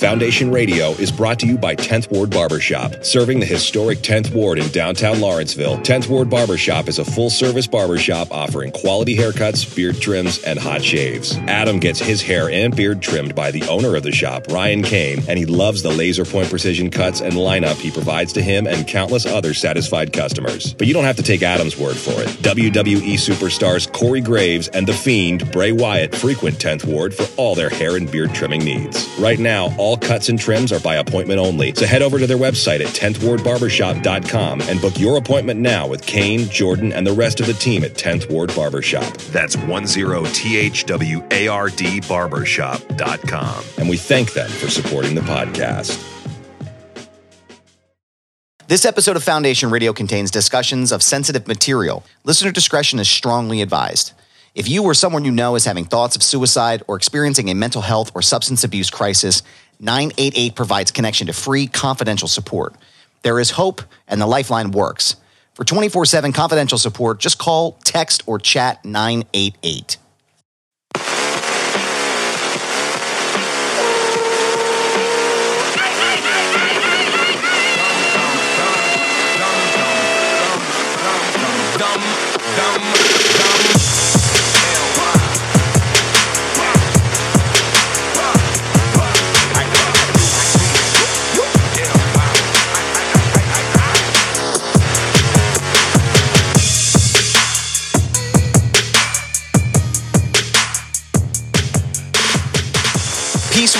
Foundation Radio is brought to you by 10th Ward Barbershop. Serving the historic 10th Ward in downtown Lawrenceville, 10th Ward Barbershop is a full service barbershop offering quality haircuts, beard trims, and hot shaves. Adam gets his hair and beard trimmed by the owner of the shop, Ryan Kane, and he loves the laser point precision cuts and lineup he provides to him and countless other satisfied customers. But you don't have to take Adam's word for it. WWE superstars Corey Graves and The Fiend, Bray Wyatt, frequent 10th Ward for all their hair and beard trimming needs. Right now, all cuts and trims are by appointment only. So head over to their website at 10thwardbarbershop.com and book your appointment now with Kane, Jordan, and the rest of the team at 10th Ward Barbershop. That's 10THWARD barbershop.com. And we thank them for supporting the podcast. This episode of Foundation Radio contains discussions of sensitive material. Listener discretion is strongly advised. If you or someone you know is having thoughts of suicide or experiencing a mental health or substance abuse crisis, 988 provides connection to free, confidential support. There is hope, and the Lifeline works. For 24 7 confidential support, just call, text, or chat 988.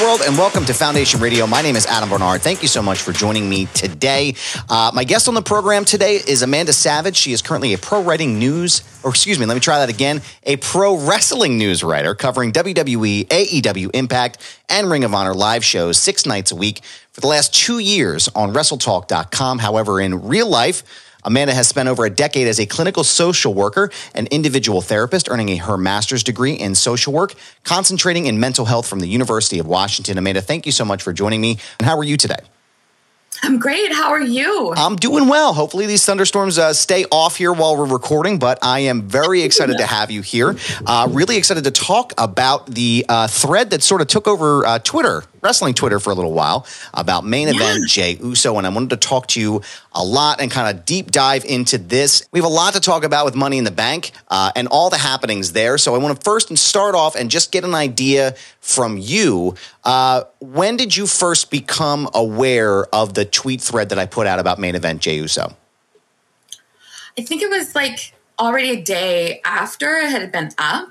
World, and welcome to Foundation Radio. My name is Adam Barnard. Thank you so much for joining me today. Uh, my guest on the program today is Amanda Savage. She is currently a pro writing news, or excuse me, let me try that again, a pro wrestling news writer covering WWE, AEW, Impact, and Ring of Honor live shows six nights a week for the last two years on WrestleTalk.com. However, in real life, Amanda has spent over a decade as a clinical social worker and individual therapist, earning a, her master's degree in social work, concentrating in mental health from the University of Washington. Amanda, thank you so much for joining me. And how are you today? I'm great. How are you? I'm doing well. Hopefully, these thunderstorms uh, stay off here while we're recording, but I am very excited to have you here. Uh, really excited to talk about the uh, thread that sort of took over uh, Twitter, wrestling Twitter, for a little while about main event Jey Uso. And I wanted to talk to you a lot and kind of deep dive into this. We have a lot to talk about with Money in the Bank uh, and all the happenings there. So I want to first start off and just get an idea from you. Uh, when did you first become aware of the tweet thread that I put out about main event Jey Uso? I think it was like already a day after it had been up.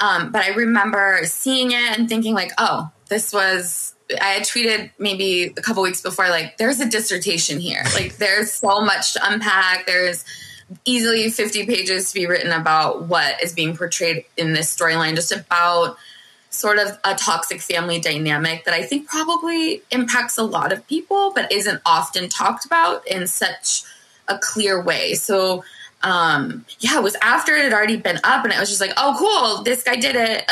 Um, but I remember seeing it and thinking like, oh, this was I had tweeted maybe a couple weeks before, like, there's a dissertation here. Like, there's so much to unpack. There's easily 50 pages to be written about what is being portrayed in this storyline, just about sort of a toxic family dynamic that I think probably impacts a lot of people, but isn't often talked about in such a clear way. So, um, yeah, it was after it had already been up, and it was just like, oh, cool, this guy did it.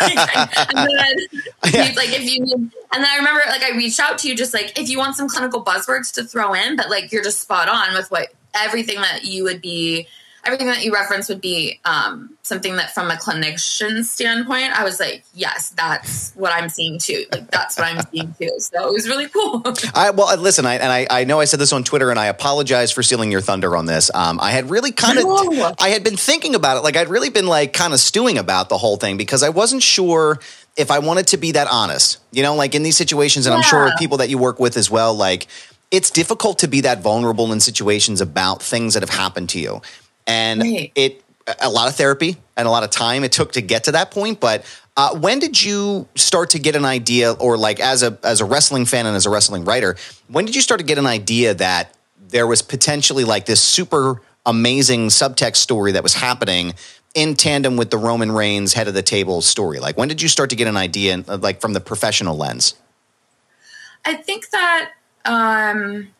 and then, yeah. like, if you need, and then I remember, like, I reached out to you just like, if you want some clinical buzzwords to throw in, but like, you're just spot on with what everything that you would be everything that you reference would be um, something that from a clinician standpoint i was like yes that's what i'm seeing too. Like that's what i'm seeing too. So it was really cool. I, well listen I, and I, I know i said this on twitter and i apologize for stealing your thunder on this. Um, i had really kind of no. i had been thinking about it. Like i'd really been like kind of stewing about the whole thing because i wasn't sure if i wanted to be that honest. You know like in these situations and yeah. i'm sure with people that you work with as well like it's difficult to be that vulnerable in situations about things that have happened to you and it a lot of therapy and a lot of time it took to get to that point. But uh, when did you start to get an idea, or like as a as a wrestling fan and as a wrestling writer, when did you start to get an idea that there was potentially like this super amazing subtext story that was happening in tandem with the Roman Reigns head of the table story? Like when did you start to get an idea, like from the professional lens? I think that. Um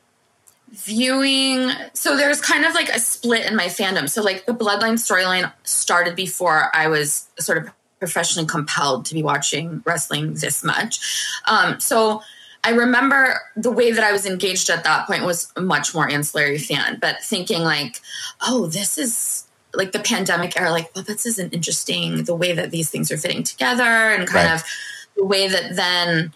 viewing so there's kind of like a split in my fandom so like the bloodline storyline started before i was sort of professionally compelled to be watching wrestling this much um, so i remember the way that i was engaged at that point was a much more ancillary fan but thinking like oh this is like the pandemic era, like, well, this isn't interesting. The way that these things are fitting together and kind Right. of the way that then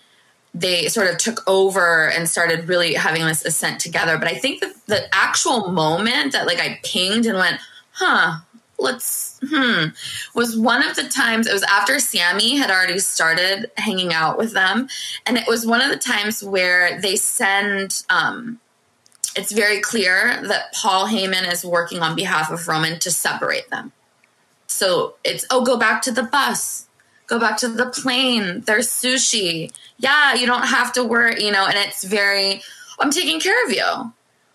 they sort of took over and started really having this ascent together. But I think that the actual moment that like I pinged and went, huh, let's hmm was one of the times it was after Sammy had already started hanging out with them. And it was one of the times where they send um it's very clear that Paul Heyman is working on behalf of Roman to separate them. So it's oh go back to the bus. Go back to the plane. There's sushi. Yeah, you don't have to worry, you know, and it's very I'm taking care of you.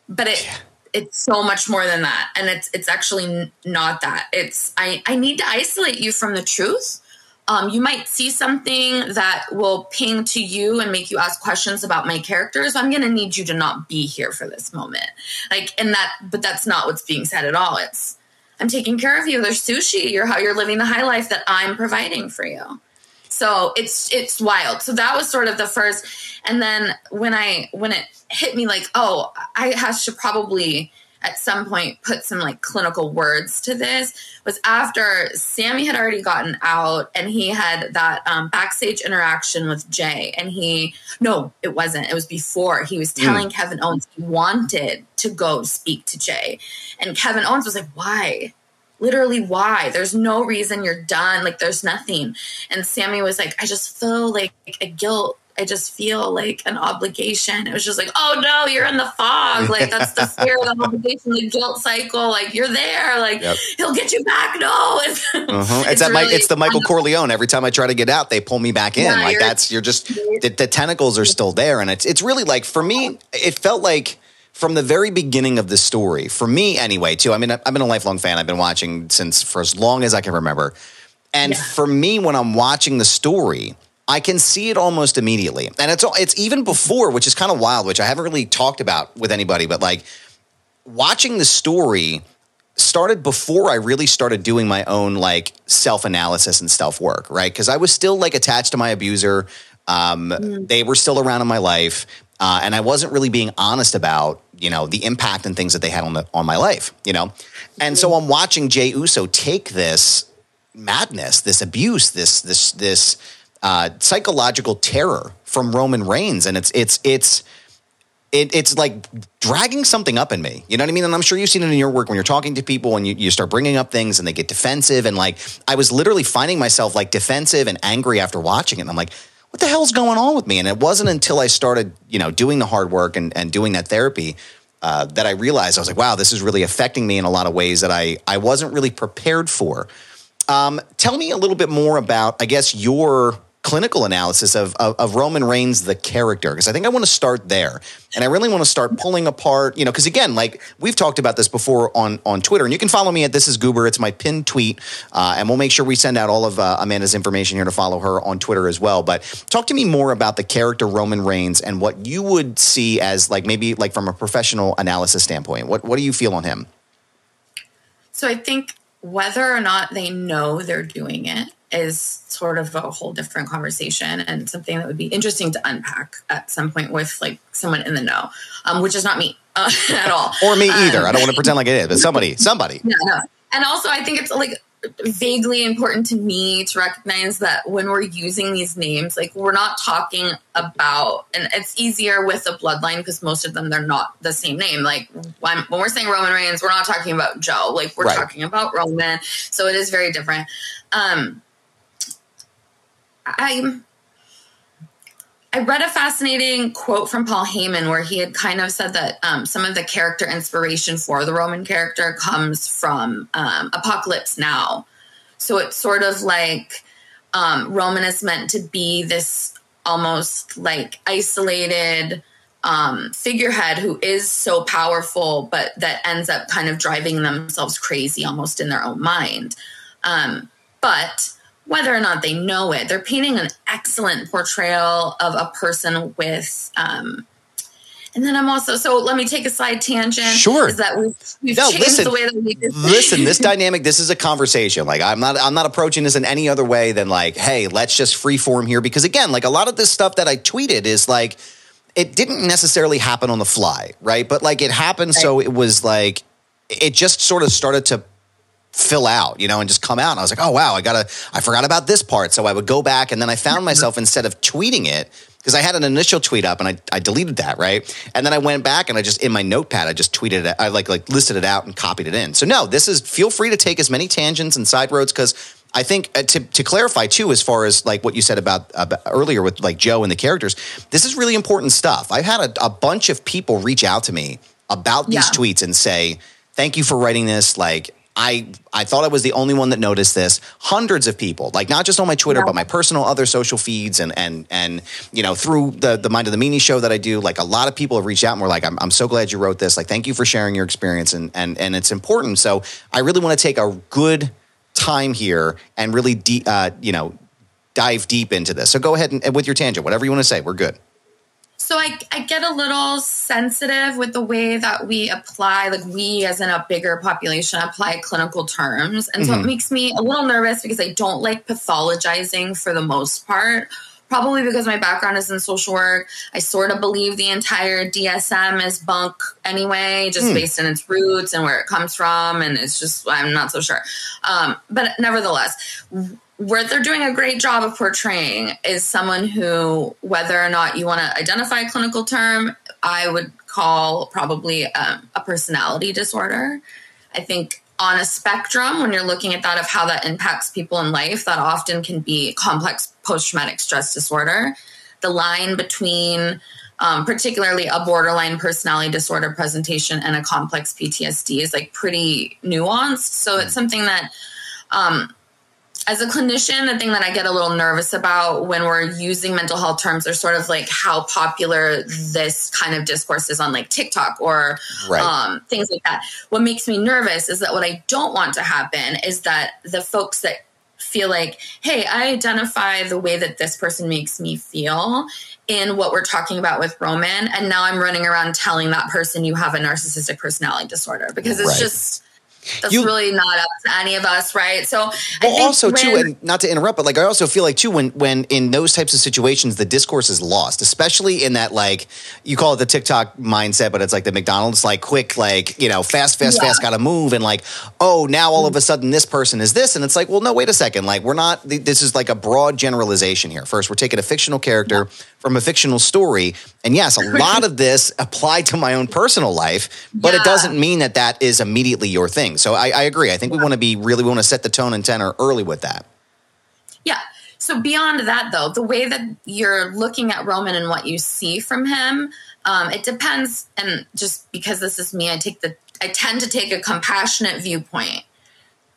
But it it's so much more than that and it's it's actually not that. It's I I need to isolate you from the truth. Um, you might see something that will ping to you and make you ask questions about my characters. I'm going to need you to not be here for this moment. Like, and that, but that's not what's being said at all. It's, I'm taking care of you. There's sushi. You're how you're living the high life that I'm providing for you. So it's it's wild. So that was sort of the first, and then when I when it hit me like, oh, I should probably at some point put some like clinical words to this was after Sammy had already gotten out and he had that um, backstage interaction with Jey and he no it wasn't. It was before. He was telling Kevin Owens he wanted to go speak to Jey. And Kevin Owens was like why? Literally why? There's no reason you're done. Like there's nothing. And sammy was like i just feel like a guilt i just feel like an obligation it was just like oh no you're in the fog like that's the fear the obligation the guilt cycle like you're there like Yep. he'll get you back no it's, Uh-huh. It's, that Mi- really it's the Michael Corleone. Every time I try to get out, they pull me back in. Yeah, like you're- that's you're just the, the tentacles are still there, and it's it's really like for me, it felt like from the very beginning of the story, for me anyway. Too. I mean, I've been a lifelong fan. I've been watching since for as long as I can remember, and Yeah. for me, when I'm watching the story. I can see it almost immediately, and it's it's even before, which is kind of wild, which I haven't really talked about with anybody. But like watching the story, started before I really started doing my own like self analysis and self work, right? Because I was still like attached to my abuser. Um, They were still around in my life, uh, and I wasn't really being honest about you know the impact and things that they had on the on my life, you know. And so I'm watching Jey Uso take this madness, this abuse, this this this uh, psychological terror from Roman Reigns, and it's it's it's it, it's like dragging something up in me. You know what I mean? And I'm sure you've seen it in your work when you're talking to people and you, you start bringing up things and they get defensive. And like, I was literally finding myself like defensive and angry after watching it. And I'm like, what the hell's going on with me? And it wasn't until I started, you know, doing the hard work and, and doing that therapy uh, that I realized I was like, wow, this is really affecting me in a lot of ways that I, I wasn't really prepared for. Um, tell me a little bit more about, I guess, your clinical analysis of, of, of Roman Reigns, the character, because I think I want to start there. And I really want to start pulling apart, you know, because again, like we've talked about this before on, on Twitter, and you can follow me at This Is Goober. It's my pinned tweet. Uh, and we'll make sure we send out all of uh, Amanda's information here to follow her on Twitter as well. But talk to me more about the character Roman Reigns and what you would see as like maybe like from a professional analysis standpoint. What, what do you feel on him? So I think whether or not they know they're doing it is sort of a whole different conversation and something that would be interesting to unpack at some point with like someone in the know, um, which is not me uh, at all. Or me either. Um, I don't want to pretend like it is, but somebody, somebody. Yeah, no. And also, I think it's like vaguely important to me to recognize that when we're using these names, like we're not talking about, and it's easier with a bloodline because most of them they're not the same name. Like when, when we're saying Roman Reigns, we're not talking about Joe. Like we're Right. talking about Roman, so it is very different. Um, I I read a fascinating quote from Paul Heyman where he had kind of said that um, some of the character inspiration for the Roman character comes from um, Apocalypse Now. So it's sort of like um, Roman is meant to be this almost like isolated um, figurehead who is so powerful, but that ends up kind of driving themselves crazy almost in their own mind. Um, but whether or not they know it, they're painting an excellent portrayal of a person with. Um, and then I'm also so. Let me take a side tangent. Sure. is that we've, we've No, changed listen. the way that we Listen, this dynamic, this is a conversation. Like I'm not I'm not approaching this in any other way than like, hey, let's just freeform here. Because again, like a lot of this stuff that I tweeted is like it didn't necessarily happen on the fly, right? But like it happened, so it was like it just sort of started to fill out, you know, and just come out. And I was like, oh wow, I gotta, I forgot about this part. So I would go back, and then I found myself instead of tweeting it because I had an initial tweet up and I, I deleted that, right? And then I went back and I just in my notepad I just tweeted it, I like like listed it out and copied it in. So no, this is feel free to take as many tangents and side roads because I think uh, to to clarify too, as far as like what you said about, about earlier with like Joe and the characters, this is really important stuff. I've had a, a bunch of people reach out to me about these yeah. tweets and say, "Thank you for writing this." Like I I thought I was the only one that noticed this. Hundreds of people, like not just on my Twitter, yeah. but my personal other social feeds and and and you know through the the Mind of the Meanie show that I do. Like a lot of people have reached out and were like, "I'm I'm so glad you wrote this. Like, thank you for sharing your experience and and and it's important." So I really want to take a good time here and really de- uh, you know dive deep into this. So go ahead and, and with your tangent, whatever you want to say, we're good. So I, I get a little sensitive with the way that we apply, like we as in a bigger population apply clinical terms. And mm-hmm. so it makes me a little nervous because I don't like pathologizing for the most part. Probably because my background is in social work. I sort of believe the entire DSM is bunk anyway, just mm. based on its roots and where it comes from. And it's just, I'm not so sure. Um, but nevertheless, where they're doing a great job of portraying is someone who, whether or not you want to identify a clinical term, I would call probably um, a personality disorder. I think on a spectrum, when you're looking at that of how that impacts people in life, that often can be complex post traumatic stress disorder. The line between um, particularly a borderline personality disorder presentation and a complex PTSD is like pretty nuanced. So it's something that um, as a clinician, the thing that I get a little nervous about when we're using mental health terms are sort of like how popular this kind of discourse is on like TikTok or right. um, things like that. What makes me nervous is that what I don't want to happen is that the folks that feel like, hey, I identify the way that this person makes me feel in what we're talking about with Roman. And now I'm running around telling that person you have a narcissistic personality disorder because it's right. just that's you, really not up to any of us, right? So, well, also when, too, and not to interrupt, but like I also feel like too when when in those types of situations, the discourse is lost, especially in that like you call it the TikTok mindset, but it's like the McDonald's like quick, like you know, fast, fast, yeah. fast, got to move, and like oh, now all of mm. a sudden this person is this, and it's like, well, no, wait a second, like we're not. This is like a broad generalization here. First, we're taking a fictional character. Yeah from a fictional story. And yes, a lot of this applied to my own personal life, but yeah. it doesn't mean that that is immediately your thing. So I, I agree. I think we want to be really, we want to set the tone and tenor early with that. Yeah. So beyond that, though, the way that you're looking at Roman and what you see from him, um, it depends. And just because this is me, I take the, I tend to take a compassionate viewpoint.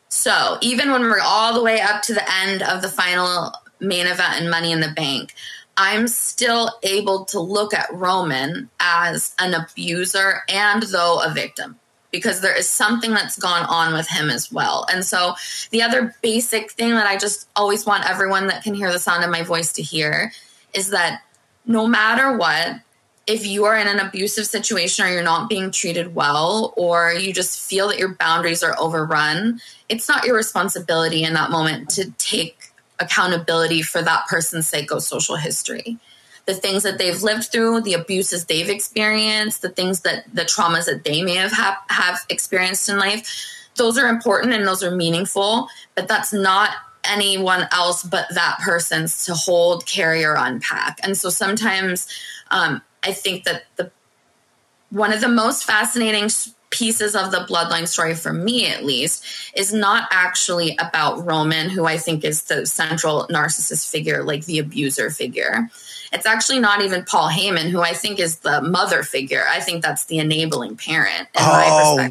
So even when we're all the way up to the end of the final main event and Money in the Bank, I'm still able to look at Roman as an abuser and though a victim because there is something that's gone on with him as well. And so the other basic thing that I just always want everyone that can hear the sound of my voice to hear is that no matter what, if you are in an abusive situation or you're not being treated well or you just feel that your boundaries are overrun, it's not your responsibility in that moment to take accountability for that person's psychosocial history the things that they've lived through the abuses they've experienced the things that the traumas that they may have ha- have experienced in life those are important and those are meaningful but that's not anyone else but that person's to hold carry or unpack. And so sometimes um, i think that the one of the most fascinating pieces of the bloodline story for me at least is not actually about Roman who I think is the central narcissist figure like the abuser figure it's actually not even Paul Heyman who I think is the mother figure I think that's the enabling parent oh.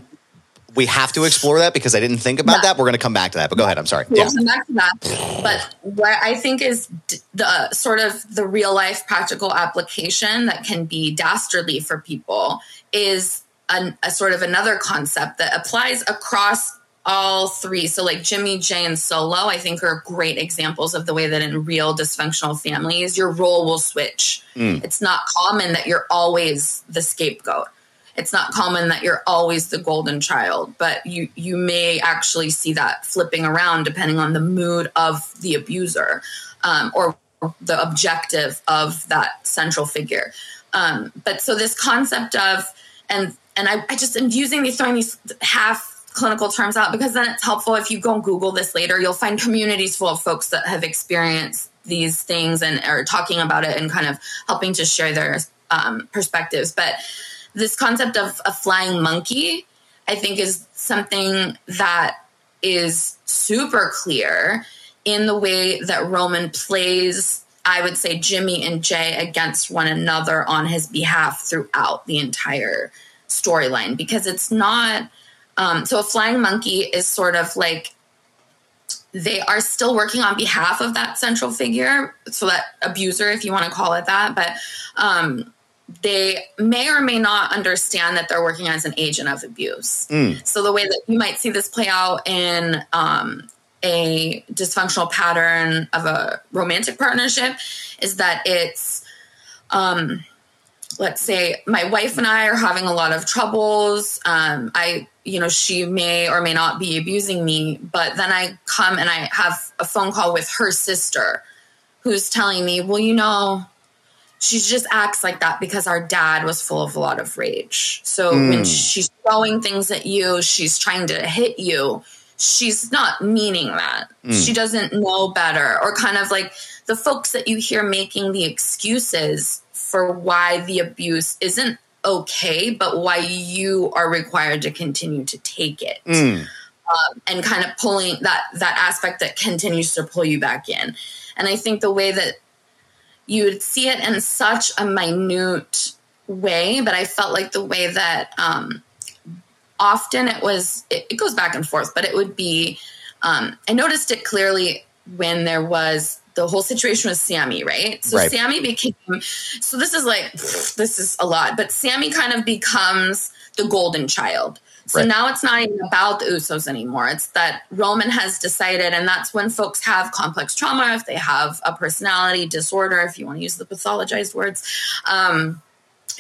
We have to explore that because I didn't think about yeah. that. We're going to come back to that, but go ahead. I'm sorry. We'll yeah. come back to that. But what I think is the sort of the real life practical application that can be dastardly for people is a, a sort of another concept that applies across all three. So, like Jimmy, Jey, and Solo, I think are great examples of the way that in real dysfunctional families, your role will switch. Mm. It's not common that you're always the scapegoat. It's not common that you're always the golden child, but you you may actually see that flipping around depending on the mood of the abuser um, or the objective of that central figure. Um, but so this concept of and and I, I just am using these throwing these half clinical terms out because then it's helpful if you go and Google this later. You'll find communities full of folks that have experienced these things and are talking about it and kind of helping to share their um, perspectives. But this concept of a flying monkey, I think, is something that is super clear in the way that Roman plays I would say Jimmy and Jey against one another on his behalf throughout the entire storyline because it's not. Um, so a flying monkey is sort of like they are still working on behalf of that central figure, so that abuser, if you want to call it that, but um, they may or may not understand that they're working as an agent of abuse. Mm. So the way that you might see this play out in um, a dysfunctional pattern of a romantic partnership is that it's um let's say my wife and I are having a lot of troubles. Um, I, you know, she may or may not be abusing me, but then I come and I have a phone call with her sister who's telling me, well, you know, she just acts like that because our dad was full of a lot of rage. So mm. when she's throwing things at you, she's trying to hit you she's not meaning that. Mm. She doesn't know better. Or kind of like the folks that you hear making the excuses for why the abuse isn't okay, but why you are required to continue to take it. Mm. Um, and kind of pulling that that aspect that continues to pull you back in. And I think the way that you would see it in such a minute way, but I felt like the way that um, often it was it, it, goes back and forth but it would be um, i noticed it clearly when there was the whole situation with sammy right so right. sammy became so this is like this is a lot but sammy kind of becomes the golden child so right. now it's not even about the usos anymore it's that roman has decided and that's when folks have complex trauma if they have a personality disorder if you want to use the pathologized words um,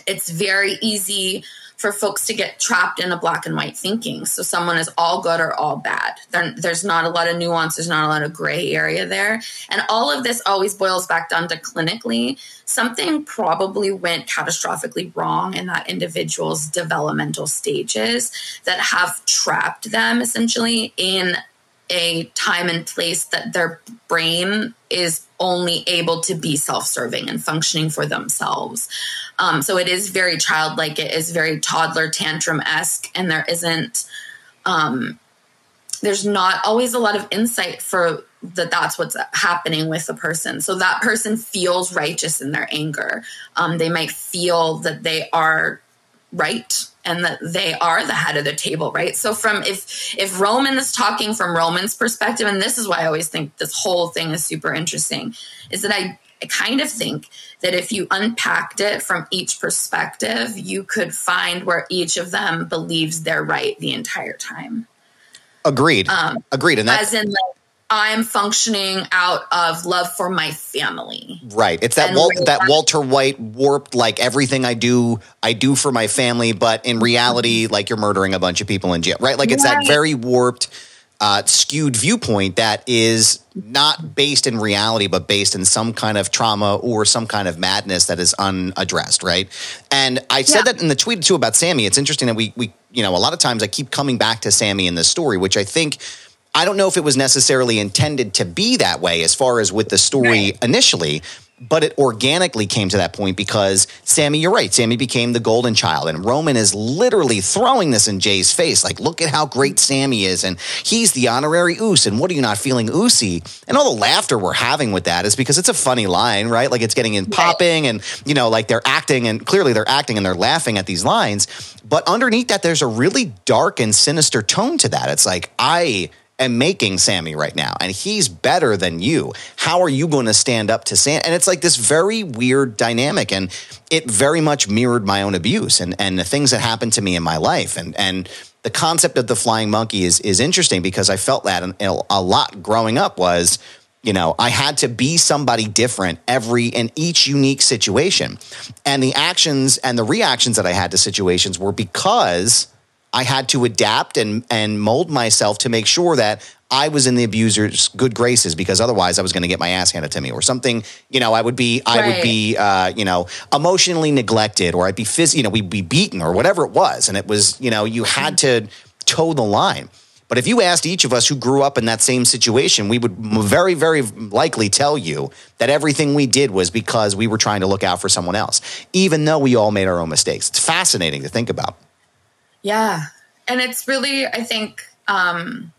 it's very easy for folks to get trapped in a black and white thinking. So someone is all good or all bad. There, there's not a lot of nuance. There's not a lot of gray area there. And all of this always boils back down to clinically something probably went catastrophically wrong in that individual's developmental stages that have trapped them essentially in a time and place that their brain is only able to be self-serving and functioning for themselves. Um, so it is very childlike. It is very toddler tantrum esque, and there isn't. Um, there's not always a lot of insight for that that's what's happening with the person so that person feels righteous in their anger um, they might feel that they are right and that they are the head of the table right? So from if if roman is talking from roman's perspective and this is why i always think this whole thing is super interesting is that i, I kind of think that if you unpacked it from each perspective you could find where each of them believes they're right the entire time. Agreed. Um, agreed and as in like I'm functioning out of love for my family. Right. It's that Wal- that Walter White warped like everything I do I do for my family, but in reality, like you're murdering a bunch of people in jail. Right. Like it's right. that very warped, uh, skewed viewpoint that is not based in reality, but based in some kind of trauma or some kind of madness that is unaddressed. Right. And I said yeah. that in the tweet too about Sammy. It's interesting that we we you know a lot of times I keep coming back to Sammy in this story, which I think I don't know if it was necessarily intended to be that way as far as with the story right. initially, but it organically came to that point because Sammy, you're right. Sammy became the golden child, and Roman is literally throwing this in Jey's face. Like, look at how great Sammy is, and he's the honorary Uce. And what are you not feeling Oosy? And all the laughter we're having with that is because it's a funny line, right? Like, it's getting in popping, and you know, like they're acting, and clearly they're acting and they're laughing at these lines. But underneath that, there's a really dark and sinister tone to that. It's like, I am making Sammy right now, and he's better than you. How are you going to stand up to Sam? And it's like this very weird dynamic, and it very much mirrored my own abuse and and the things that happened to me in my life, and and the concept of the flying monkey is is interesting because I felt that a lot growing up was. You know, I had to be somebody different every in each unique situation. And the actions and the reactions that I had to situations were because I had to adapt and and mold myself to make sure that I was in the abuser's good graces because otherwise I was going to get my ass handed to me or something. You know, I would be I right. would be uh, you know emotionally neglected or I'd be phys- you know we'd be beaten or whatever it was, and it was you know you had to toe the line. But if you asked each of us who grew up in that same situation, we would very, very likely tell you that everything we did was because we were trying to look out for someone else, even though we all made our own mistakes. It's fascinating to think about. Yeah. And it's really, I think, um,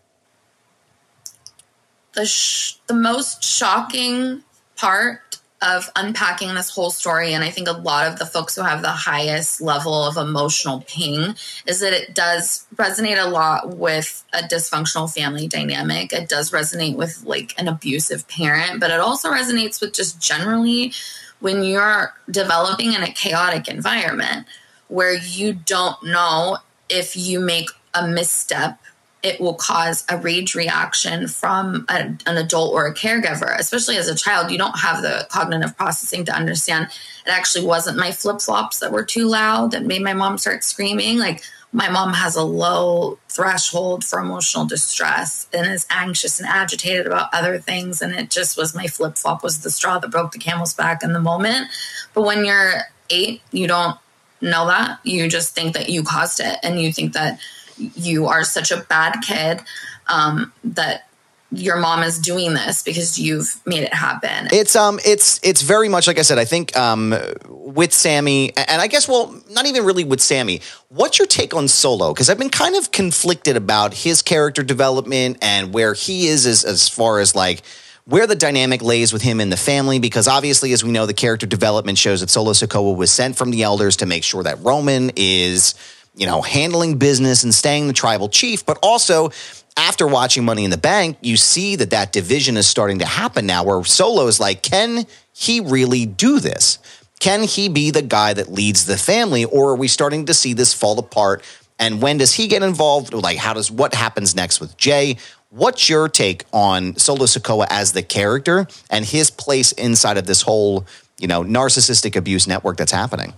the, sh- the most shocking part of unpacking this whole story and i think a lot of the folks who have the highest level of emotional pain is that it does resonate a lot with a dysfunctional family dynamic it does resonate with like an abusive parent but it also resonates with just generally when you're developing in a chaotic environment where you don't know if you make a misstep it will cause a rage reaction from a, an adult or a caregiver, especially as a child. You don't have the cognitive processing to understand it actually wasn't my flip flops that were too loud that made my mom start screaming. Like, my mom has a low threshold for emotional distress and is anxious and agitated about other things. And it just was my flip flop was the straw that broke the camel's back in the moment. But when you're eight, you don't know that. You just think that you caused it and you think that you are such a bad kid um, that your mom is doing this because you've made it happen. It's um it's it's very much like I said, I think um with Sammy and I guess well, not even really with Sammy. What's your take on Solo? Because I've been kind of conflicted about his character development and where he is as as far as like where the dynamic lays with him and the family, because obviously, as we know, the character development shows that Solo Sikoa was sent from the elders to make sure that Roman is you know, handling business and staying the tribal chief, but also after watching Money in the Bank, you see that that division is starting to happen now where Solo is like, can he really do this? Can he be the guy that leads the family or are we starting to see this fall apart? And when does he get involved? Like, how does what happens next with Jey? What's your take on Solo Sikoa as the character and his place inside of this whole, you know, narcissistic abuse network that's happening?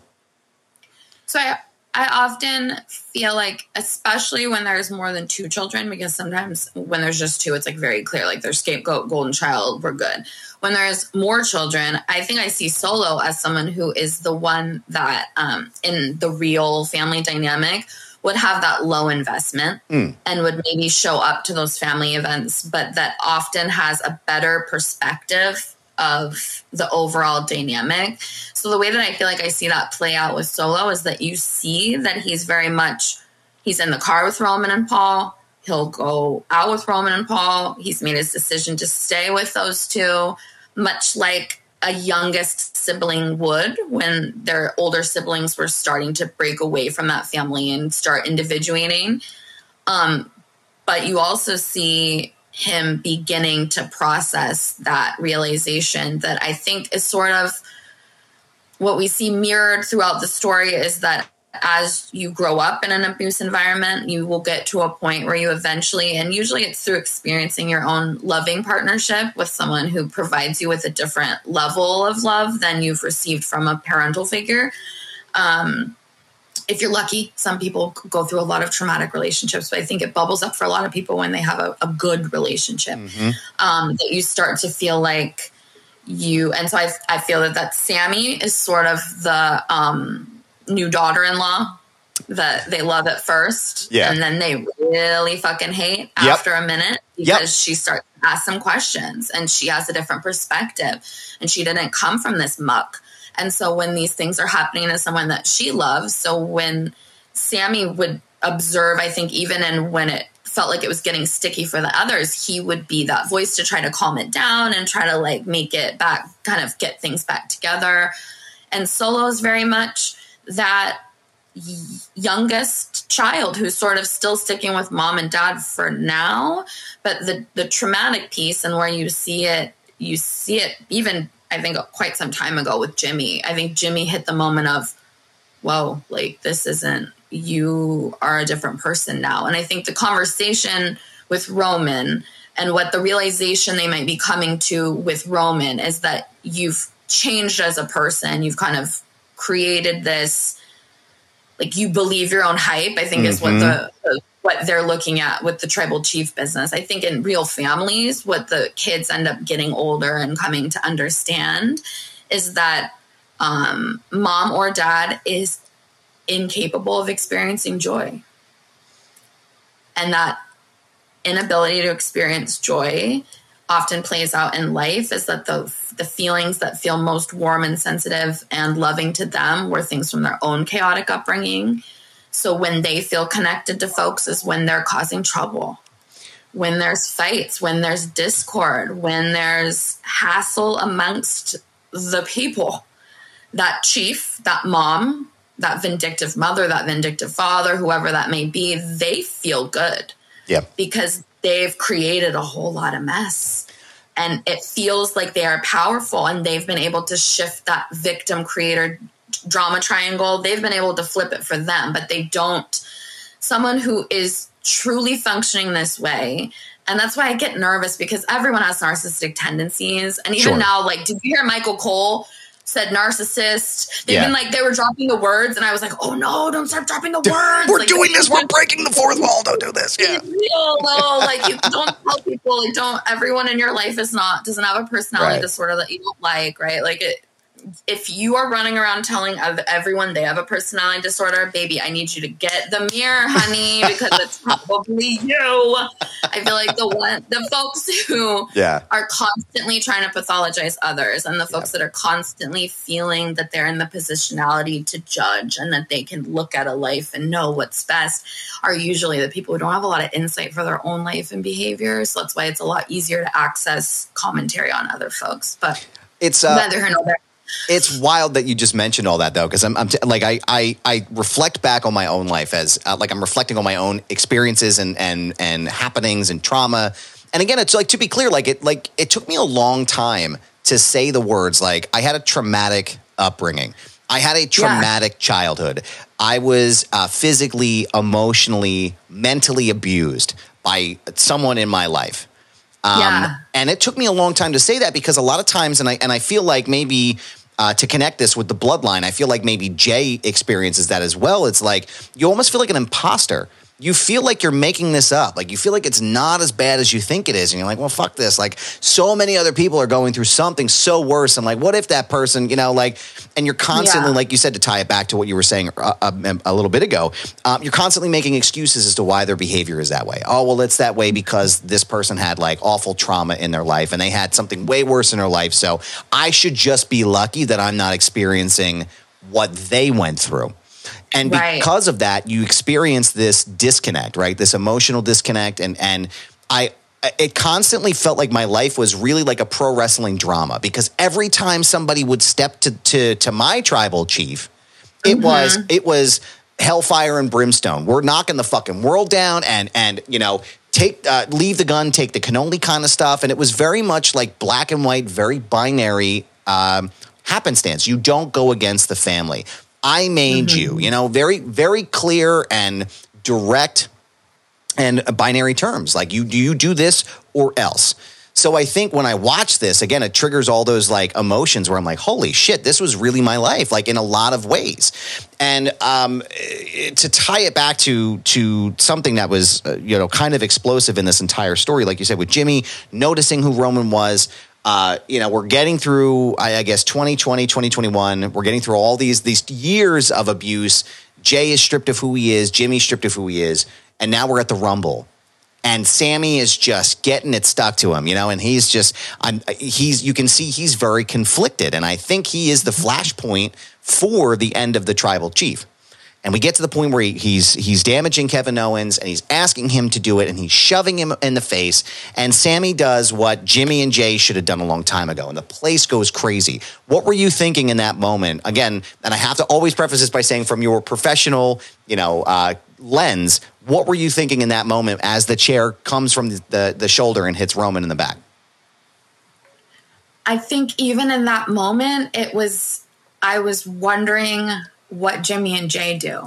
So I I often feel like, especially when there's more than two children, because sometimes when there's just two, it's like very clear, like there's scapegoat, golden child, we're good. When there's more children, I think I see Solo as someone who is the one that, um, in the real family dynamic, would have that low investment mm. and would maybe show up to those family events, but that often has a better perspective of the overall dynamic. So the way that I feel like I see that play out with Solo is that you see that he's very much he's in the car with Roman and Paul. He'll go out with Roman and Paul. He's made his decision to stay with those two, much like a youngest sibling would when their older siblings were starting to break away from that family and start individuating. Um, but you also see him beginning to process that realization that I think is sort of what we see mirrored throughout the story is that as you grow up in an abuse environment, you will get to a point where you eventually, and usually it's through experiencing your own loving partnership with someone who provides you with a different level of love than you've received from a parental figure. Um, if you're lucky, some people go through a lot of traumatic relationships, but I think it bubbles up for a lot of people when they have a, a good relationship. Mm-hmm. Um, that you start to feel like you, and so I, I feel that that Sammy is sort of the um, new daughter-in-law that they love at first, yeah. and then they really fucking hate yep. after a minute because yep. she starts to ask some questions and she has a different perspective, and she didn't come from this muck and so when these things are happening to someone that she loves, so when Sammy would observe, I think even and when it felt like it was getting sticky for the others, he would be that voice to try to calm it down and try to like make it back, kind of get things back together. And Solo is very much that youngest child who's sort of still sticking with mom and dad for now but the the traumatic piece and where you see it you see it even I think quite some time ago with Jimmy. I think Jimmy hit the moment of, whoa, like this isn't, you are a different person now. And I think the conversation with Roman and what the realization they might be coming to with Roman is that you've changed as a person. You've kind of created this, like you believe your own hype, I think mm-hmm. is what mm-hmm. the, the what they're looking at with the tribal chief business. I think in real families, what the kids end up getting older and coming to understand is that um, mom or dad is incapable of experiencing joy. and that inability to experience joy often plays out in life is that the the feelings that feel most warm and sensitive and loving to them were things from their own chaotic upbringing. So when they feel connected to folks is when they're causing trouble. When there's fights, when there's discord, when there's hassle amongst the people. That chief, that mom, that vindictive mother, that vindictive father, whoever that may be, they feel good. Yeah. Because they've created a whole lot of mess. And it feels like they are powerful and they've been able to shift that victim creator drama triangle. They've been able to flip it for them, but they don't. Someone who is truly functioning this way. And that's why I get nervous because everyone has narcissistic tendencies. And even Sure. now, like, did you hear Michael Cole said narcissist? They've Yeah. been like, they were dropping the words, and I was like, oh no, don't start dropping the words. We're Like, doing this. We're breaking the fourth wall. Don't do this. Yeah. real though. Like you don't tell people like don't everyone in your life is not doesn't have a personality Right. disorder that you don't like, right? Like it if you are running around telling ev- everyone they have a personality disorder, baby, I need you to get the mirror, honey, because it's probably you. I feel like the one the folks who Yeah. are constantly trying to pathologize others and the folks that are constantly feeling that they're in the positionality to judge and that they can look at a life and know what's best are usually the people who don't have a lot of insight for their own life and behavior. So that's why it's a lot easier to access commentary on other folks. But It's uh, neither here nor there. It's wild that you just mentioned all that though because I'm, I'm t- like I, I I reflect back on my own life as uh, like I'm reflecting on my own experiences and and and happenings and trauma. And again it's like to be clear like it like it took me a long time to say the words like I had a traumatic upbringing. I had a traumatic childhood. I was uh, physically emotionally mentally abused by someone in my life. Um, Yeah. And it took me a long time to say that because a lot of times, and I and I feel like maybe uh, to connect this with the bloodline, I feel like maybe Jey experiences that as well. It's like you almost feel like an imposter. You feel like you're making this up. Like you feel like it's not as bad as you think it is, and you're like, well, fuck this. Like so many other people are going through something so worse. I'm like, what if that person, you know, like, and you're constantly, Yeah. like you said, to tie it back to what you were saying a, a, a little bit ago, um, you're constantly making excuses as to why their behavior is that way. Oh, well, it's that way because this person had like awful trauma in their life and they had something way worse in their life. So I should just be lucky that I'm not experiencing what they went through. And Right. because of that, you experience this disconnect, right? This emotional disconnect. And, and I, it constantly felt like my life was really like a pro wrestling drama because every time somebody would step to, to, to my tribal chief, it was, it was hellfire and brimstone. We're knocking the fucking world down and, and, you know, take, uh, leave the gun, take the cannoli kind of stuff. And it was very much like black and white, very binary, um, happenstance. You don't go against the family. I made you, you know, very, very clear and direct and binary terms. Like you, do you do this or else? So I think when I watch this again, it triggers all those like emotions where I'm like, holy shit, this was really my life, like in a lot of ways. And um, to tie it back to to something that was uh, you know kind of explosive in this entire story, like you said with Jimmy noticing who Roman was, uh, you know, we're getting through, I, I guess, 2020, 2021. We're getting through all these these years of abuse. Jey is stripped of who he is. Jimmy's stripped of who he is. And now we're at the Rumble. And Sammy is just getting it stuck to him, you know, and he's just, I'm, he's, you can see he's very conflicted. And I think he is the flashpoint for the end of the tribal chief. And we get to the point where he, he's he's damaging Kevin Owens and he's asking him to do it and he's shoving him in the face. And Sammy does what Jimmy and Jey should have done a long time ago. And the place goes crazy. What were you thinking in that moment? Again, and I have to always preface this by saying from your professional, you know, uh, lens, what were you thinking in that moment as the chair comes from the, the, the shoulder and hits Roman in the back? I think even in that moment, it was, I was wondering what Jimmy and Jey do.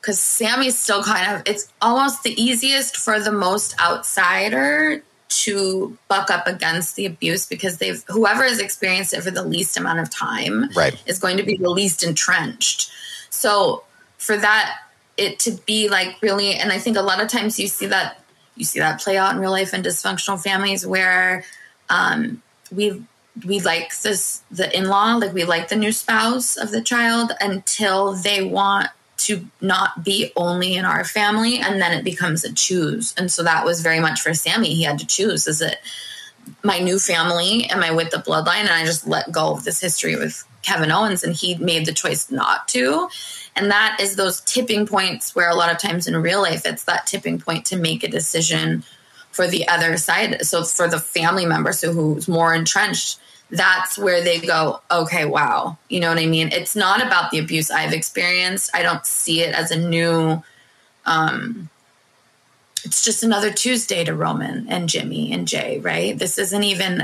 Because Sammy's still kind of, it's almost the easiest for the most outsider to buck up against the abuse because they've, whoever has experienced it for the least amount of time Right. is going to be the least entrenched. So for that, it to be like really, and I think a lot of times you see that, you see that play out in real life in dysfunctional families where, um, we we like this the in-law like we like the new spouse of the child until they want to not be only in our family and then it becomes a choose. And so that was very much for sammy. He had to choose is it my new family? Am i with the bloodline? And i just let go of this history with kevin owens and he made the choice not to. And that is those tipping points where a lot of times in real life it's that tipping point to make a decision for the other side. So for the family member so who's more entrenched that's where they go, okay, wow. You know what I mean? It's not about the abuse I've experienced. I don't see it as a new, um, it's just another Tuesday to Roman and Jimmy and Jey, right? This isn't even,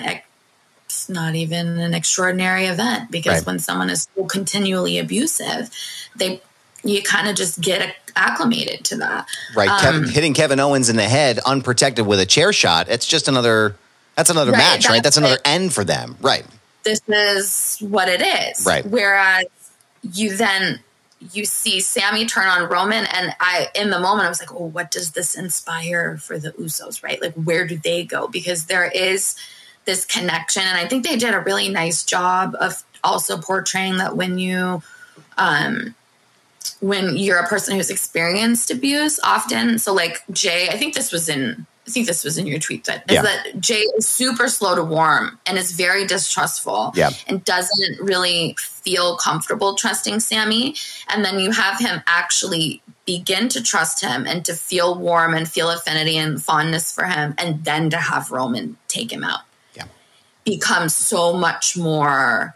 it's not even an extraordinary event because right. when someone is so continually abusive, they, you kind of just get acclimated to that. Right. Um, Kevin, hitting Kevin Owens in the head unprotected with a chair shot. It's just another that's another right, match, that's right? That's another it. end for them. Right. This is what it is. Right. Whereas you then you see Sami turn on Roman, and I, in the moment, I was like, "Oh, what does this inspire for the Usos? Right? Like, where do they go? Because there is this connection, and I think they did a really nice job of also portraying that when you, um, when you're a person who's experienced abuse, often, so like Jey, I think this was in I think this was in your tweet that yeah. that Jey is super slow to warm and is very distrustful yeah. and doesn't really feel comfortable trusting Sami. And then you have him actually begin to trust him and to feel warm and feel affinity and fondness for him, and then to have Roman take him out. Yeah. Becomes so much more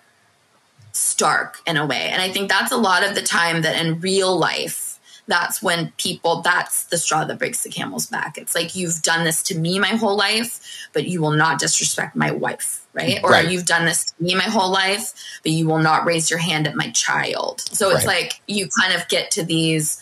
stark in a way. And I think that's a lot of the time that in real life that's when people that's the straw that breaks the camel's back it's like you've done this to me my whole life but you will not disrespect my wife right or right. you've done this to me my whole life but you will not raise your hand at my child so it's right. like you kind of get to these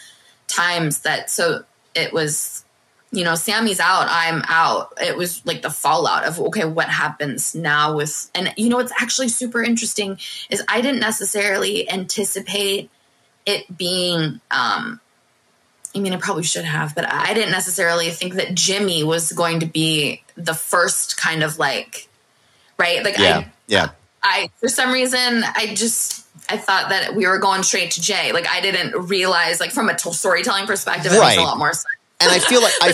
times that so it was you know sammy's out i'm out it was like the fallout of okay what happens now with and you know what's actually super interesting is i didn't necessarily anticipate it being um I mean, I probably should have, but I didn't necessarily think that Jimmy was going to be the first kind of like, right? Like, yeah, I, yeah. I, for some reason, I just, I thought that we were going straight to Jey. Like, I didn't realize, like, from a t- storytelling perspective, right. it makes a lot more sense. And I feel like I,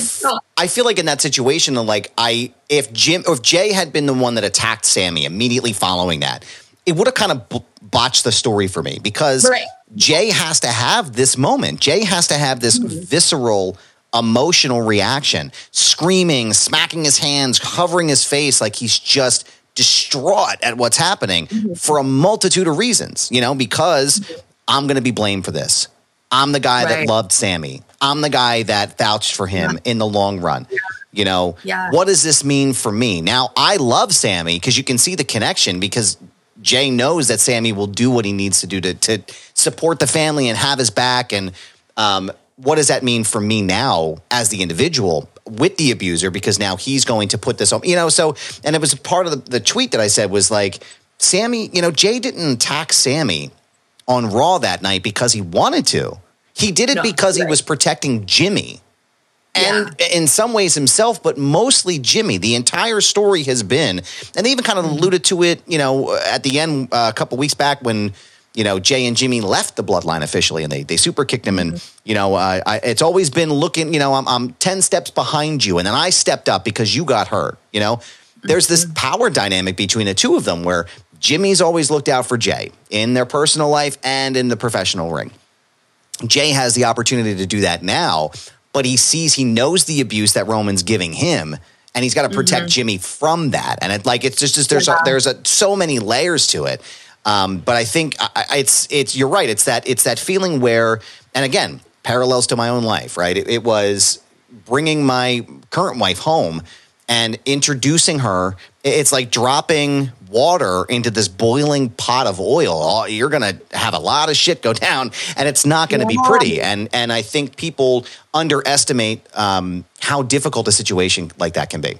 I feel like in that situation, like I, if Jim, or if Jey had been the one that attacked Sami immediately following that, it would have kind of b- botched the story for me because right. Jey has to have this moment. Jey has to have this mm-hmm. visceral emotional reaction, screaming, smacking his hands, covering his face like he's just distraught at what's happening mm-hmm. for a multitude of reasons, you know, because mm-hmm. I'm going to be blamed for this. I'm the guy right. that loved Sami. I'm the guy that vouched for him yeah. in the long run. Yeah. You know, yeah. what does this mean for me? Now, I love Sami because you can see the connection because Jey knows that Sami will do what he needs to do to, to support the family and have his back. And um, what does that mean for me now as the individual with the abuser? Because now he's going to put this on, you know. So, and it was part of the, the tweet that I said was like, Sami, you know, Jey didn't attack Sami on Raw that night because he wanted to. He did it no, because right. he was protecting Jimmy and yeah. in some ways himself, but mostly Jimmy. The entire story has been, and they even kind of mm-hmm. alluded to it, you know, at the end uh, a couple weeks back when you know Jey and Jimmy left the bloodline officially, and they they super kicked him. And mm-hmm. you know, uh, I, it's always been looking, you know, I'm, I'm ten steps behind you, and then I stepped up because you got hurt. You know, there's this mm-hmm. power dynamic between the two of them where Jimmy's always looked out for Jey in their personal life and in the professional ring. Jey has the opportunity to do that now but he sees, he knows the abuse that Roman's giving him. And he's got to protect mm-hmm. Jimmy from that, and it, like it's just, just there's yeah. a, there's a, so many layers to it. Um, but I think I, it's it's you're right. It's that it's that feeling where, and again, parallels to my own life. Right, it, it was bringing my current wife home and introducing her. It's like dropping water into this boiling pot of oil. Oh, you're going to have a lot of shit go down, and it's not going to yeah. be pretty. And and I think people underestimate um, how difficult a situation like that can be.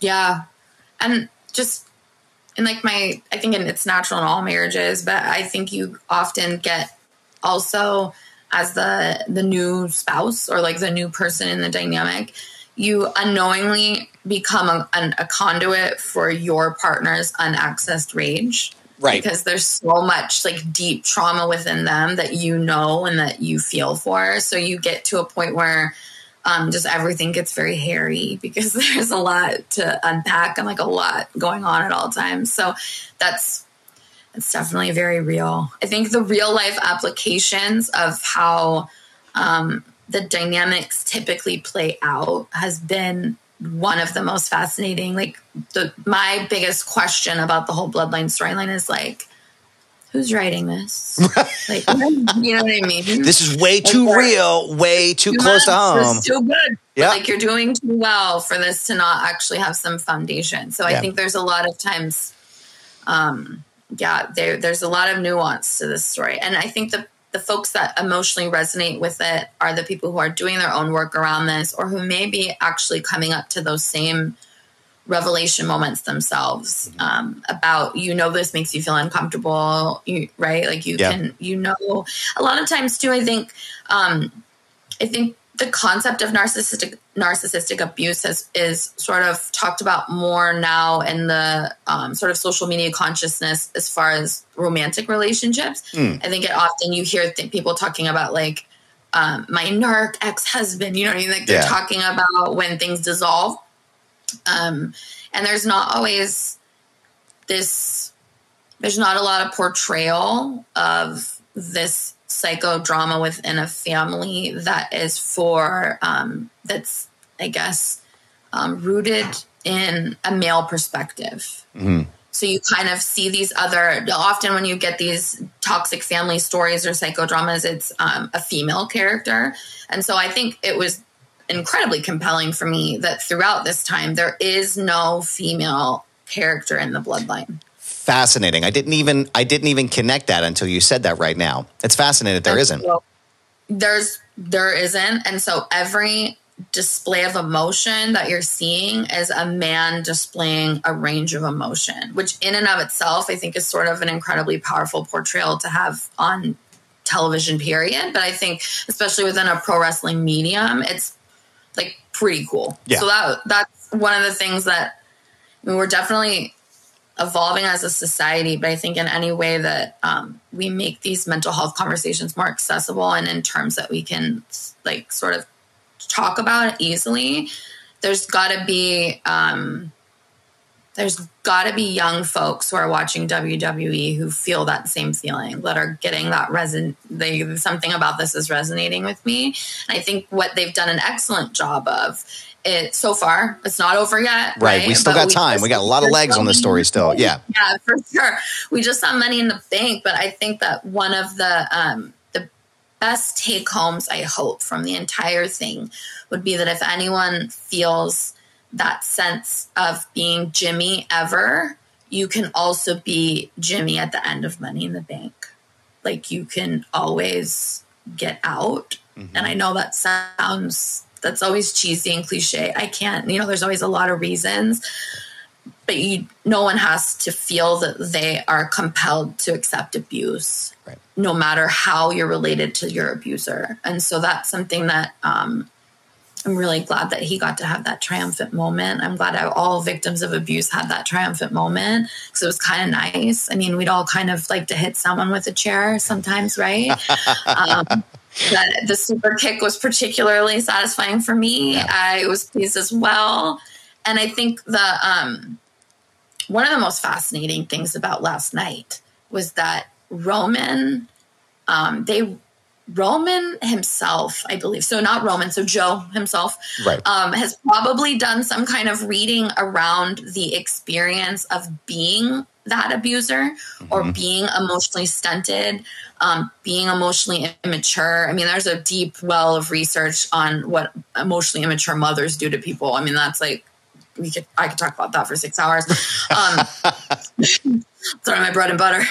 Yeah, and just and like my, I think it's natural in all marriages, but I think you often get also as the the new spouse or like the new person in the dynamic you unknowingly become a, an, a conduit for your partner's unaccessed rage. Right. Because there's so much like deep trauma within them that you know and that you feel for. So you get to a point where um, just everything gets very hairy because there's a lot to unpack and like a lot going on at all times. So that's it's definitely very real. I think the real life applications of how um, the dynamics typically play out has been one of the most fascinating. Like the my biggest question about the whole bloodline storyline is like, who's writing this? like, you know what I mean? This is way too Like, real, way too close to home. It's too good. Yeah. Like you're doing too well for this to not actually have some foundation. So Yeah. I think there's a lot of times, um, yeah, there, there's a lot of nuance to this story. And I think the, the folks that emotionally resonate with it are the people who are doing their own work around this or who may be actually coming up to those same revelation moments themselves Mm-hmm. um, about you know this makes you feel uncomfortable you right like you Yeah. can you know a lot of times too i think um, i think the concept of narcissistic narcissistic abuse has, is sort of talked about more now in the um, sort of social media consciousness as far as romantic relationships. Hmm. I think it often you hear th- people talking about like um, my narc ex husband. You know what I mean? Like they're Yeah. talking about when things dissolve, um, and there's not always this. There's not a lot of portrayal of this psychodrama within a family that is for um, that's I guess um, rooted in a male perspective. So you kind of see these other. Often when you get these toxic family stories or psychodramas, it's um, a female character, and so I think it was incredibly compelling for me that throughout this time there is no female character in the bloodline. Fascinating. I didn't even I didn't even connect that until you said that right now. It's fascinating that there isn't. There's there isn't, and so every display of emotion that you're seeing is a man displaying a range of emotion, which in and of itself I think is sort of an incredibly powerful portrayal to have on television. Period. But I think especially within a pro wrestling medium, it's like pretty cool. Yeah. So that that's one of the things that I mean, we're definitely evolving as a society, but I think in any way that um, we make these mental health conversations more accessible and in terms that we can like sort of talk about easily, there's got to be um, there's got to be young folks who are watching WWE who feel that same feeling that are getting that reson they something about this is resonating with me. And I think what they've done an excellent job of it so far. It's not over yet. Right. We still But got time. just- We got a lot of legs on the story still. Yeah. Yeah, for sure. We just saw money in the bank, but I think that one of the um, the best take homes I hope from the entire thing would be that if anyone feels that sense of being Jimmy ever, you can also be Jimmy at the end of Money in the Bank. Like you can always get out. And I know that sounds that's always cheesy and cliche. I can't, you know, there's always a lot of reasons, but you no one has to feel that they are compelled to accept abuse. Right. No matter how you're related to your abuser. And so that's something that um I'm really glad that he got to have that triumphant moment. I'm glad all victims of abuse had that triumphant moment because it was kind of nice. I mean, we'd all kind of like to hit someone with a chair sometimes, right? um, but the super kick was particularly satisfying for me. I was pleased as well. And I think the um, one of the most fascinating things about last night was that Roman, um, they Roman himself, I believe. So not Roman, so Joe himself, Right. um, has probably done some kind of reading around the experience of being that abuser or being emotionally stunted, um, being emotionally immature. I mean, there's a deep well of research on what emotionally immature mothers do to people. I mean, that's like we could I could talk about that for six hours. Um, sorry, my bread and butter.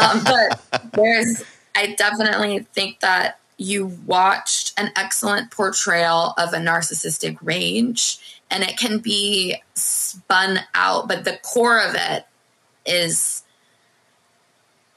Um, but there's, I definitely think that you watched an excellent portrayal of a narcissistic rage, and it can be spun out, but the core of it is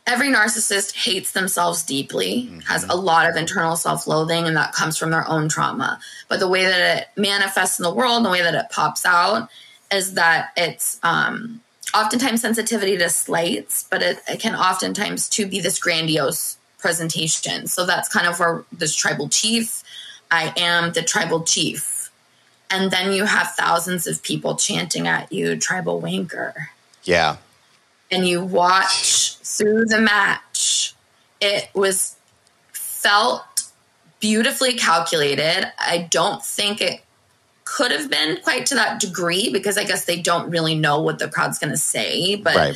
every narcissist hates themselves deeply, has a lot of internal self loathing, and that comes from their own trauma. But the way that it manifests in the world, the way that it pops out, is that it's um, oftentimes sensitivity to slights, but it, it can oftentimes too be this grandiose presentation. So that's kind of where this tribal chief, I am the tribal chief. And then you have thousands of people chanting at you, tribal wanker. Yeah. And you watch through the match. It was felt beautifully calculated. I don't think it could have been quite to that degree because I guess they don't really know what the crowd's going to say. But Right.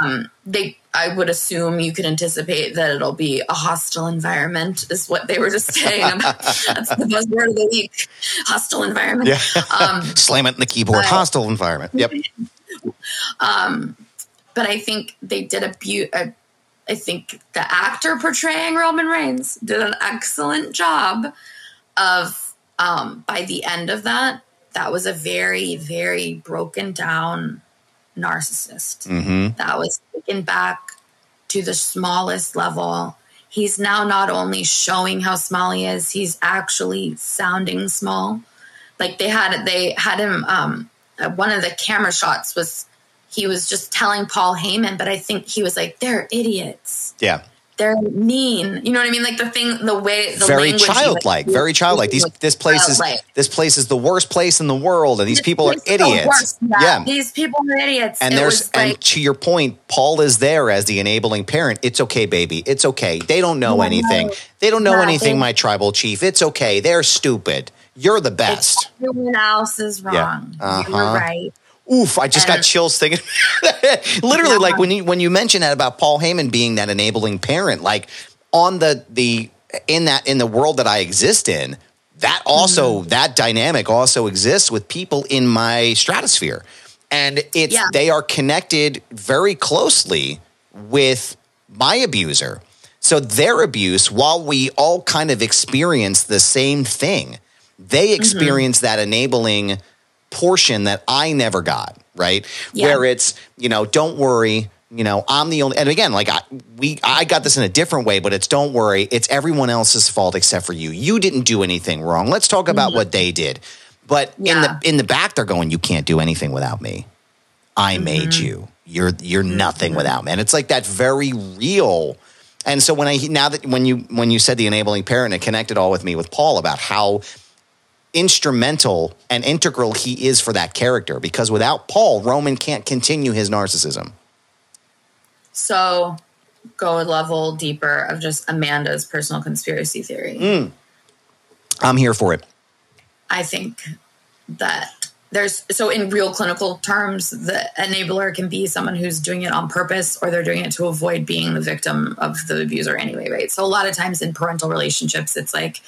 um, they, I would assume you could anticipate that it'll be a hostile environment, is what they were just saying. That's the buzzword of the week: hostile environment. Yeah. Um, Slam it in the keyboard. but- Hostile environment. Yep. but I think they did a beaut. I think the actor portraying Roman Reigns did an excellent job of. Um, by the end of that, that was a very, very broken down narcissist. Mm-hmm. That was taken back to the smallest level. He's now not only showing how small he is, he's actually sounding small. Like they had they had him um one of the camera shots was he was just telling Paul Heyman, but I think he was like, they're idiots. Yeah. They're mean. You know what I mean? Like the thing, the way, the very language he was childlike. Very childlike. These this place is this place is the worst place in the world, and these people are It's the idiots. worst. Yeah. These people are idiots. And It there's like, and to your point, Paul is there as the enabling parent. It's okay, baby. It's okay. They don't know No. anything. They don't know No, anything, my tribal chief. It's okay. They're stupid. You're the best. everyone else is Yeah. wrong. Uh-huh. You're right. Oof, I just got And- chills thinking. Literally, Yeah. like when you when you mentioned that about Paul Heyman being that enabling parent, like on the the in that in the world that I exist in, that also Mm-hmm. that dynamic also exists with people in my stratosphere. And it's Yeah. they are connected very closely with my abuser. So their abuse, while we all kind of experience the same thing, they Mm-hmm. experience that enabling portion that I never got, right? Yeah. Where it's, you know, don't worry, you know, I'm the only and again, like I we I got this in a different way, but it's don't worry, it's everyone else's fault except for you. You didn't do anything wrong. Let's talk about what they did. But in Mm-hmm. The in the back they're going, you can't do anything without me. I made Mm-hmm. you. You're you're nothing without me. And it's like that very real. And so when I now that when you when you said the enabling parent, it connected all with me with Paul about how instrumental and integral he is for that character. Because without Paul, Roman can't continue his narcissism. So go a level deeper of just Amanda's personal conspiracy theory. Mm. I'm here for it. I think that there's so in real clinical terms, the enabler can be someone who's doing it on purpose or they're doing it to avoid being the victim of the abuser anyway, right? So a lot of times in parental relationships, it's like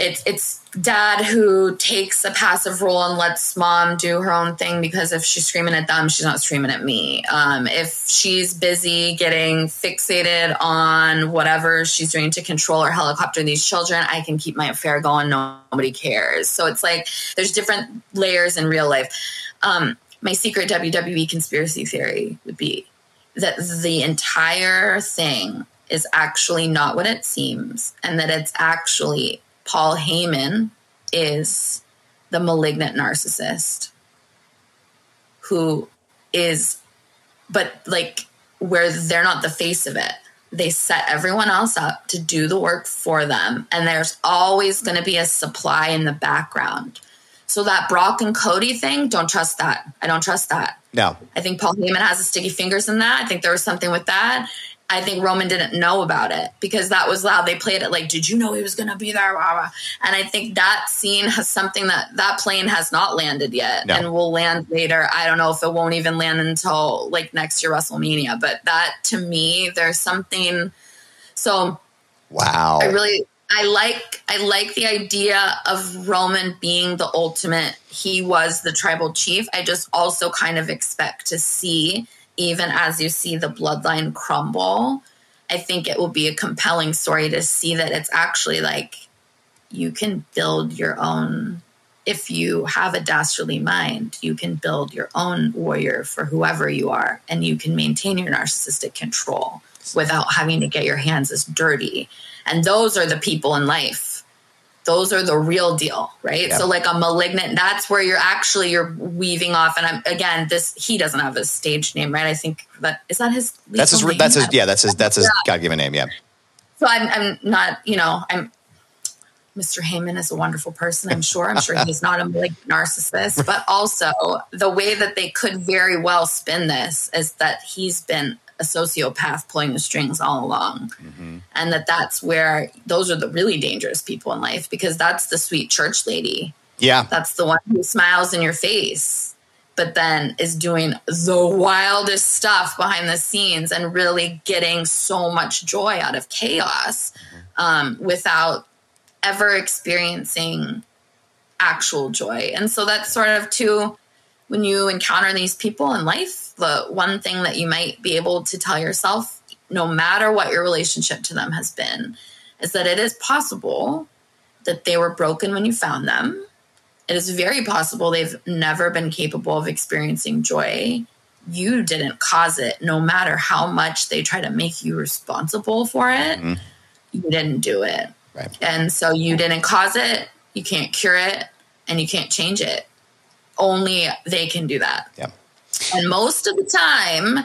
it's it's dad who takes a passive role and lets mom do her own thing because if she's screaming at them, she's not screaming at me. Um, if she's busy getting fixated on whatever she's doing to control or helicopter these children, I can keep my affair going. Nobody cares. So it's like there's different layers in real life. Um, my secret WWE conspiracy theory would be that the entire thing is actually not what it seems, and that it's actually Paul Heyman is the malignant narcissist who is, but like where they're not the face of it. They set everyone else up to do the work for them, and there's always going to be a supply in the background. So that Brock and Cody thing, don't trust that. I don't trust that. No. I think Paul Heyman has a sticky fingers in that. I think there was something with that. I think Roman didn't know about it because that was loud. They played it like, "Did you know he was going to be there?" Blah, blah. And I think that scene has something that that plane has not landed yet, No. and will land later. I don't know if it won't even land until like next year WrestleMania. But that to me, there's something. So Wow. I really I like I like the idea of Roman being the ultimate. He was the tribal chief. I just also kind of expect to see even as you see the bloodline crumble. I think it will be a compelling story to see that it's actually like you can build your own if you have a dastardly mind, you can build your own warrior for whoever you are and you can maintain your narcissistic control without having to get your hands as dirty. And those are the people in life. Those are the real deal, right? Yeah. So like a malignant, that's where you're actually you're weaving off. And I'm again, this he doesn't have a stage name, right? I think that is that his. That's his. legal That's his. Yeah, that's his. That's his Yeah. God given name. Yeah. So I'm, I'm not, you know, I'm. Mr. Heyman is a wonderful person, I'm sure. I'm sure he's not a like narcissist, but also the way that they could very well spin this is that he's been a sociopath pulling the strings all along. And that that's where those are the really dangerous people in life because that's the sweet church lady. Yeah. That's the one who smiles in your face, but then is doing the wildest stuff behind the scenes and really getting so much joy out of chaos um, without ever experiencing actual joy. And so that's sort of too, when you encounter these people in life, the one thing that you might be able to tell yourself, no matter what your relationship to them has been, is that it is possible that they were broken when you found them. It is very possible they've never been capable of experiencing joy. You didn't cause it, no matter how much they try to make you responsible for it. Mm-hmm. You didn't do it. Right. And so you didn't cause it, you can't cure it, and you can't change it. Only they can do that. Yeah. And most of the time,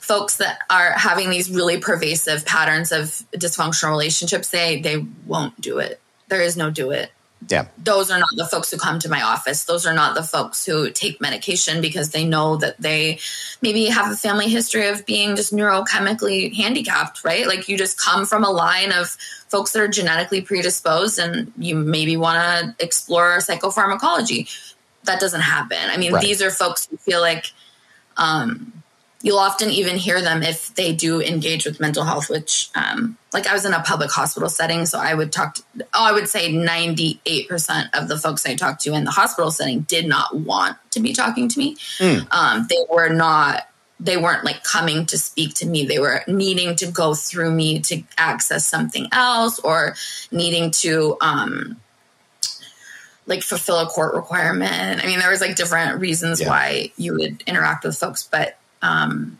folks that are having these really pervasive patterns of dysfunctional relationships, they they won't do it. There is no do it. Yeah. Those are not the folks who come to my office. Those are not the folks who take medication because they know that they maybe have a family history of being just neurochemically handicapped, right? Like you just come from a line of folks that are genetically predisposed and you maybe want to explore psychopharmacology. That doesn't happen. I mean, Right. these are folks who feel like um, you'll often even hear them if they do engage with mental health, which, um, like, I was in a public hospital setting, so I would talk to, oh, I would say 98% of the folks I talked to in the hospital setting did not want to be talking to me. Um, they were not, they weren't like coming to speak to me. They were needing to go through me to access something else or needing to, um, like fulfill a court requirement. I mean, there was like different reasons Yeah. why you would interact with folks, but um,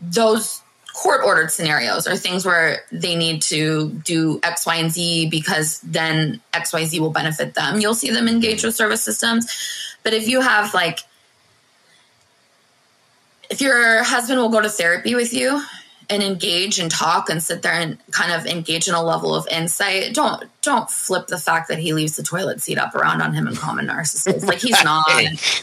those court ordered scenarios are things where they need to do X, Y, and Z because then X, Y, Z will benefit them. You'll see them engage with service systems. But if you have like, if your husband will go to therapy with you and engage and talk and sit there and kind of engage in a level of insight, don't don't flip the fact that he leaves the toilet seat up around on him and call him a narcissist. Like he's not.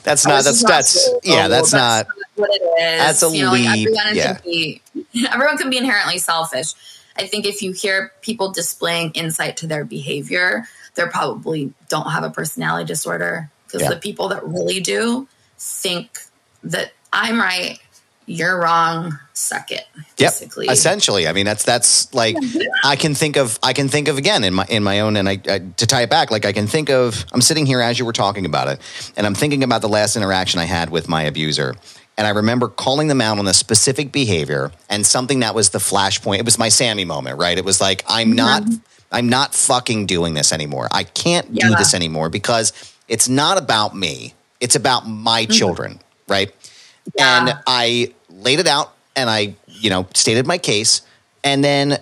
That's not. That's that's. Yeah. That's not. what it is. That's a you know, like everyone yeah. can be everyone can be inherently selfish. I think if you hear people displaying insight to their behavior, they probably don't have a personality disorder because Yeah. the people that really do think that I'm right, you're wrong, suck it. Yep. Essentially, I mean that's that's like I can think of I can think of again in my in my own and I, I to tie it back like I can think of I'm sitting here as you were talking about it and I'm thinking about the last interaction I had with my abuser and I remember calling them out on a specific behavior and something that was the flashpoint. It was my Sami moment, right? It was like I'm mm-hmm. not I'm not fucking doing this anymore. I can't do this anymore because it's not about me. It's about my mm-hmm. children, right? Yeah. And I laid it out and I, you know, stated my case. And then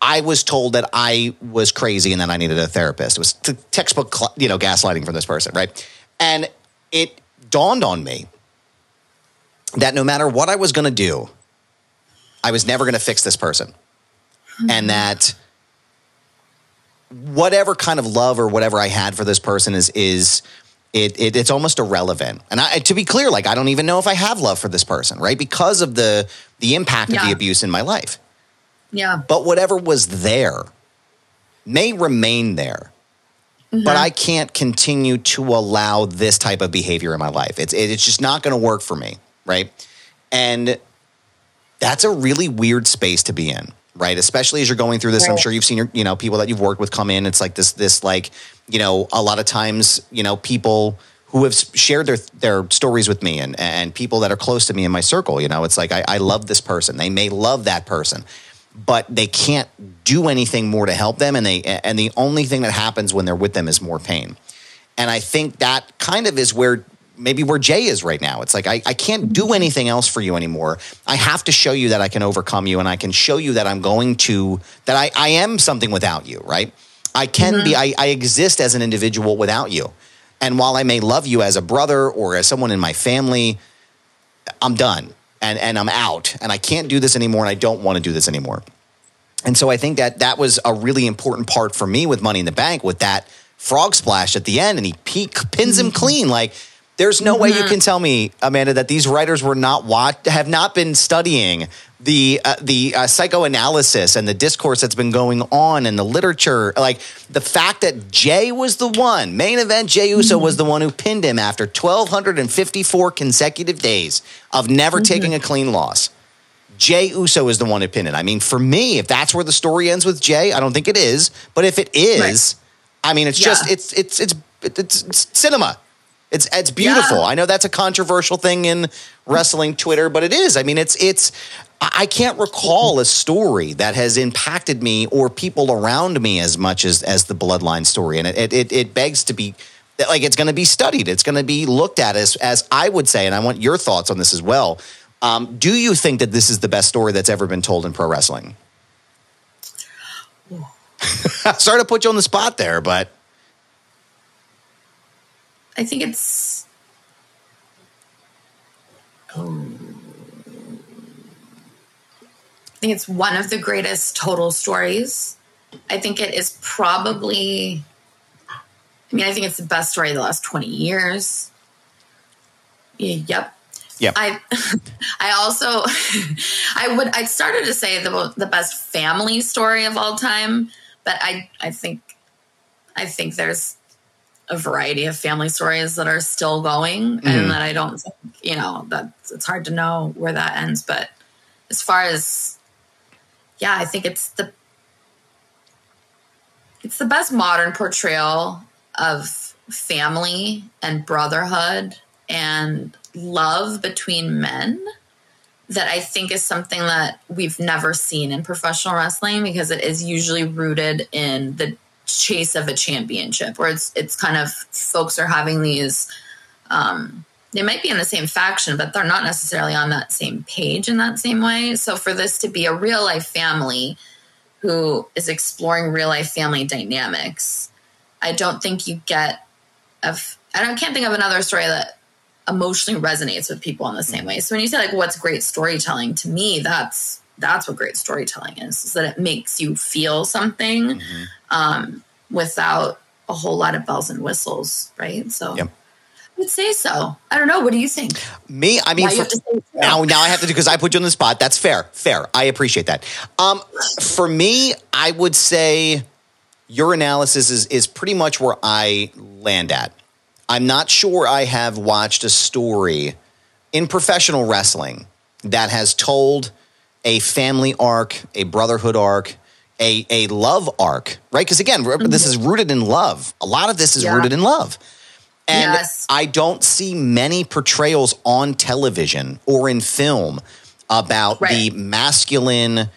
I was told that I was crazy and that I needed a therapist. It was t- textbook, you know, gaslighting from this person, right? And it dawned on me that no matter what I was going to do, I was never going to fix this person. Hmm. And that whatever kind of love or whatever I had for this person is is it, it it's almost irrelevant. And I, to be clear, like I don't even know if I have love for this person, right? Because of the the impact of the abuse in my life. yeah. But whatever was there may remain there. Mm-hmm. But I can't continue to allow this type of behavior in my life. It's it, it's just not going to work for me, right? And that's a really weird space to be in, right? Especially as you're going through this. I'm sure you've seen your, you know, people that you've worked with come in. It's like this, this like, you know, a lot of times, you know, people who have shared their their stories with me and and people that are close to me in my circle. You know, it's like I, I love this person. They may love that person, but they can't do anything more to help them. And they and the only thing that happens when they're with them is more pain. And I think that kind of is where maybe where Jey is right now. It's like, I, I can't do anything else for you anymore. I have to show you that I can overcome you and I can show you that I'm going to, that I, I am something without you, right? I can mm-hmm. be, I, I exist as an individual without you. And while I may love you as a brother or as someone in my family, I'm done and, and I'm out and I can't do this anymore and I don't want to do this anymore. And so I think that that was a really important part for me with Money in the Bank with that frog splash at the end and he peak, pins him mm-hmm. clean. Like, there's no mm-hmm. way you mm-hmm. can tell me, Amanda, that these writers were not watch have not been studying the uh, the uh, psychoanalysis and the discourse that's been going on in the literature. Like the fact that Jey was the one main event. Jey Uso mm-hmm. was the one who pinned him after 1,254 consecutive days of never mm-hmm. taking a clean loss. Jey Uso is the one who pinned it. I mean, for me, if that's where the story ends with Jey, I don't think it is. But if it is, right. I mean, it's yeah. just it's it's it's it's, it's cinema. It's it's beautiful. Yeah. I know that's a controversial thing in wrestling Twitter, but it is. I mean, it's it's I can't recall a story that has impacted me or people around me as much as as the bloodline story, and it it, it begs to be like it's going to be studied. It's going to be looked at as as I would say, and I want your thoughts on this as well. Um, do you think that this is the best story that's ever been told in pro wrestling? Sorry to put you on the spot there, but I think it's. Um, I think it's one of the greatest total stories. I think it is probably. I mean, I think it's the best story of the last twenty years. Yep. Yeah. I I also I would I started to say the the best family story of all time, but I I think I think there's a variety of family stories that are still going mm-hmm. and that I don't think, you know, that it's hard to know where that ends. But as far as, yeah, I think it's the, it's the best modern portrayal of family and brotherhood and love between men that I think is something that we've never seen in professional wrestling because it is usually rooted in the chase of a championship where it's it's kind of folks are having these um, they might be in the same faction but they're not necessarily on that same page in that same way. So for this to be a real life family who is exploring real life family dynamics i don't think you get of i don't, can't think of another story that emotionally resonates with people in the same way. So when you say like what's great storytelling to me that's that's what great storytelling is is that it makes you feel something mm-hmm. um, without a whole lot of bells and whistles right so yep. I would say so. I don't know. What do you think? Me, I mean, for, so. now now I have to do because I put you on the spot. That's fair, fair. I appreciate that. Um, for me, I would say your analysis is is pretty much where I land at. I'm not sure I have watched a story in professional wrestling that has told a family arc, a brotherhood arc, a, a love arc, right? Because again, mm-hmm. this is rooted in love. A lot of this is yeah. rooted in love. And yes. I don't see many portrayals on television or in film about right. the masculine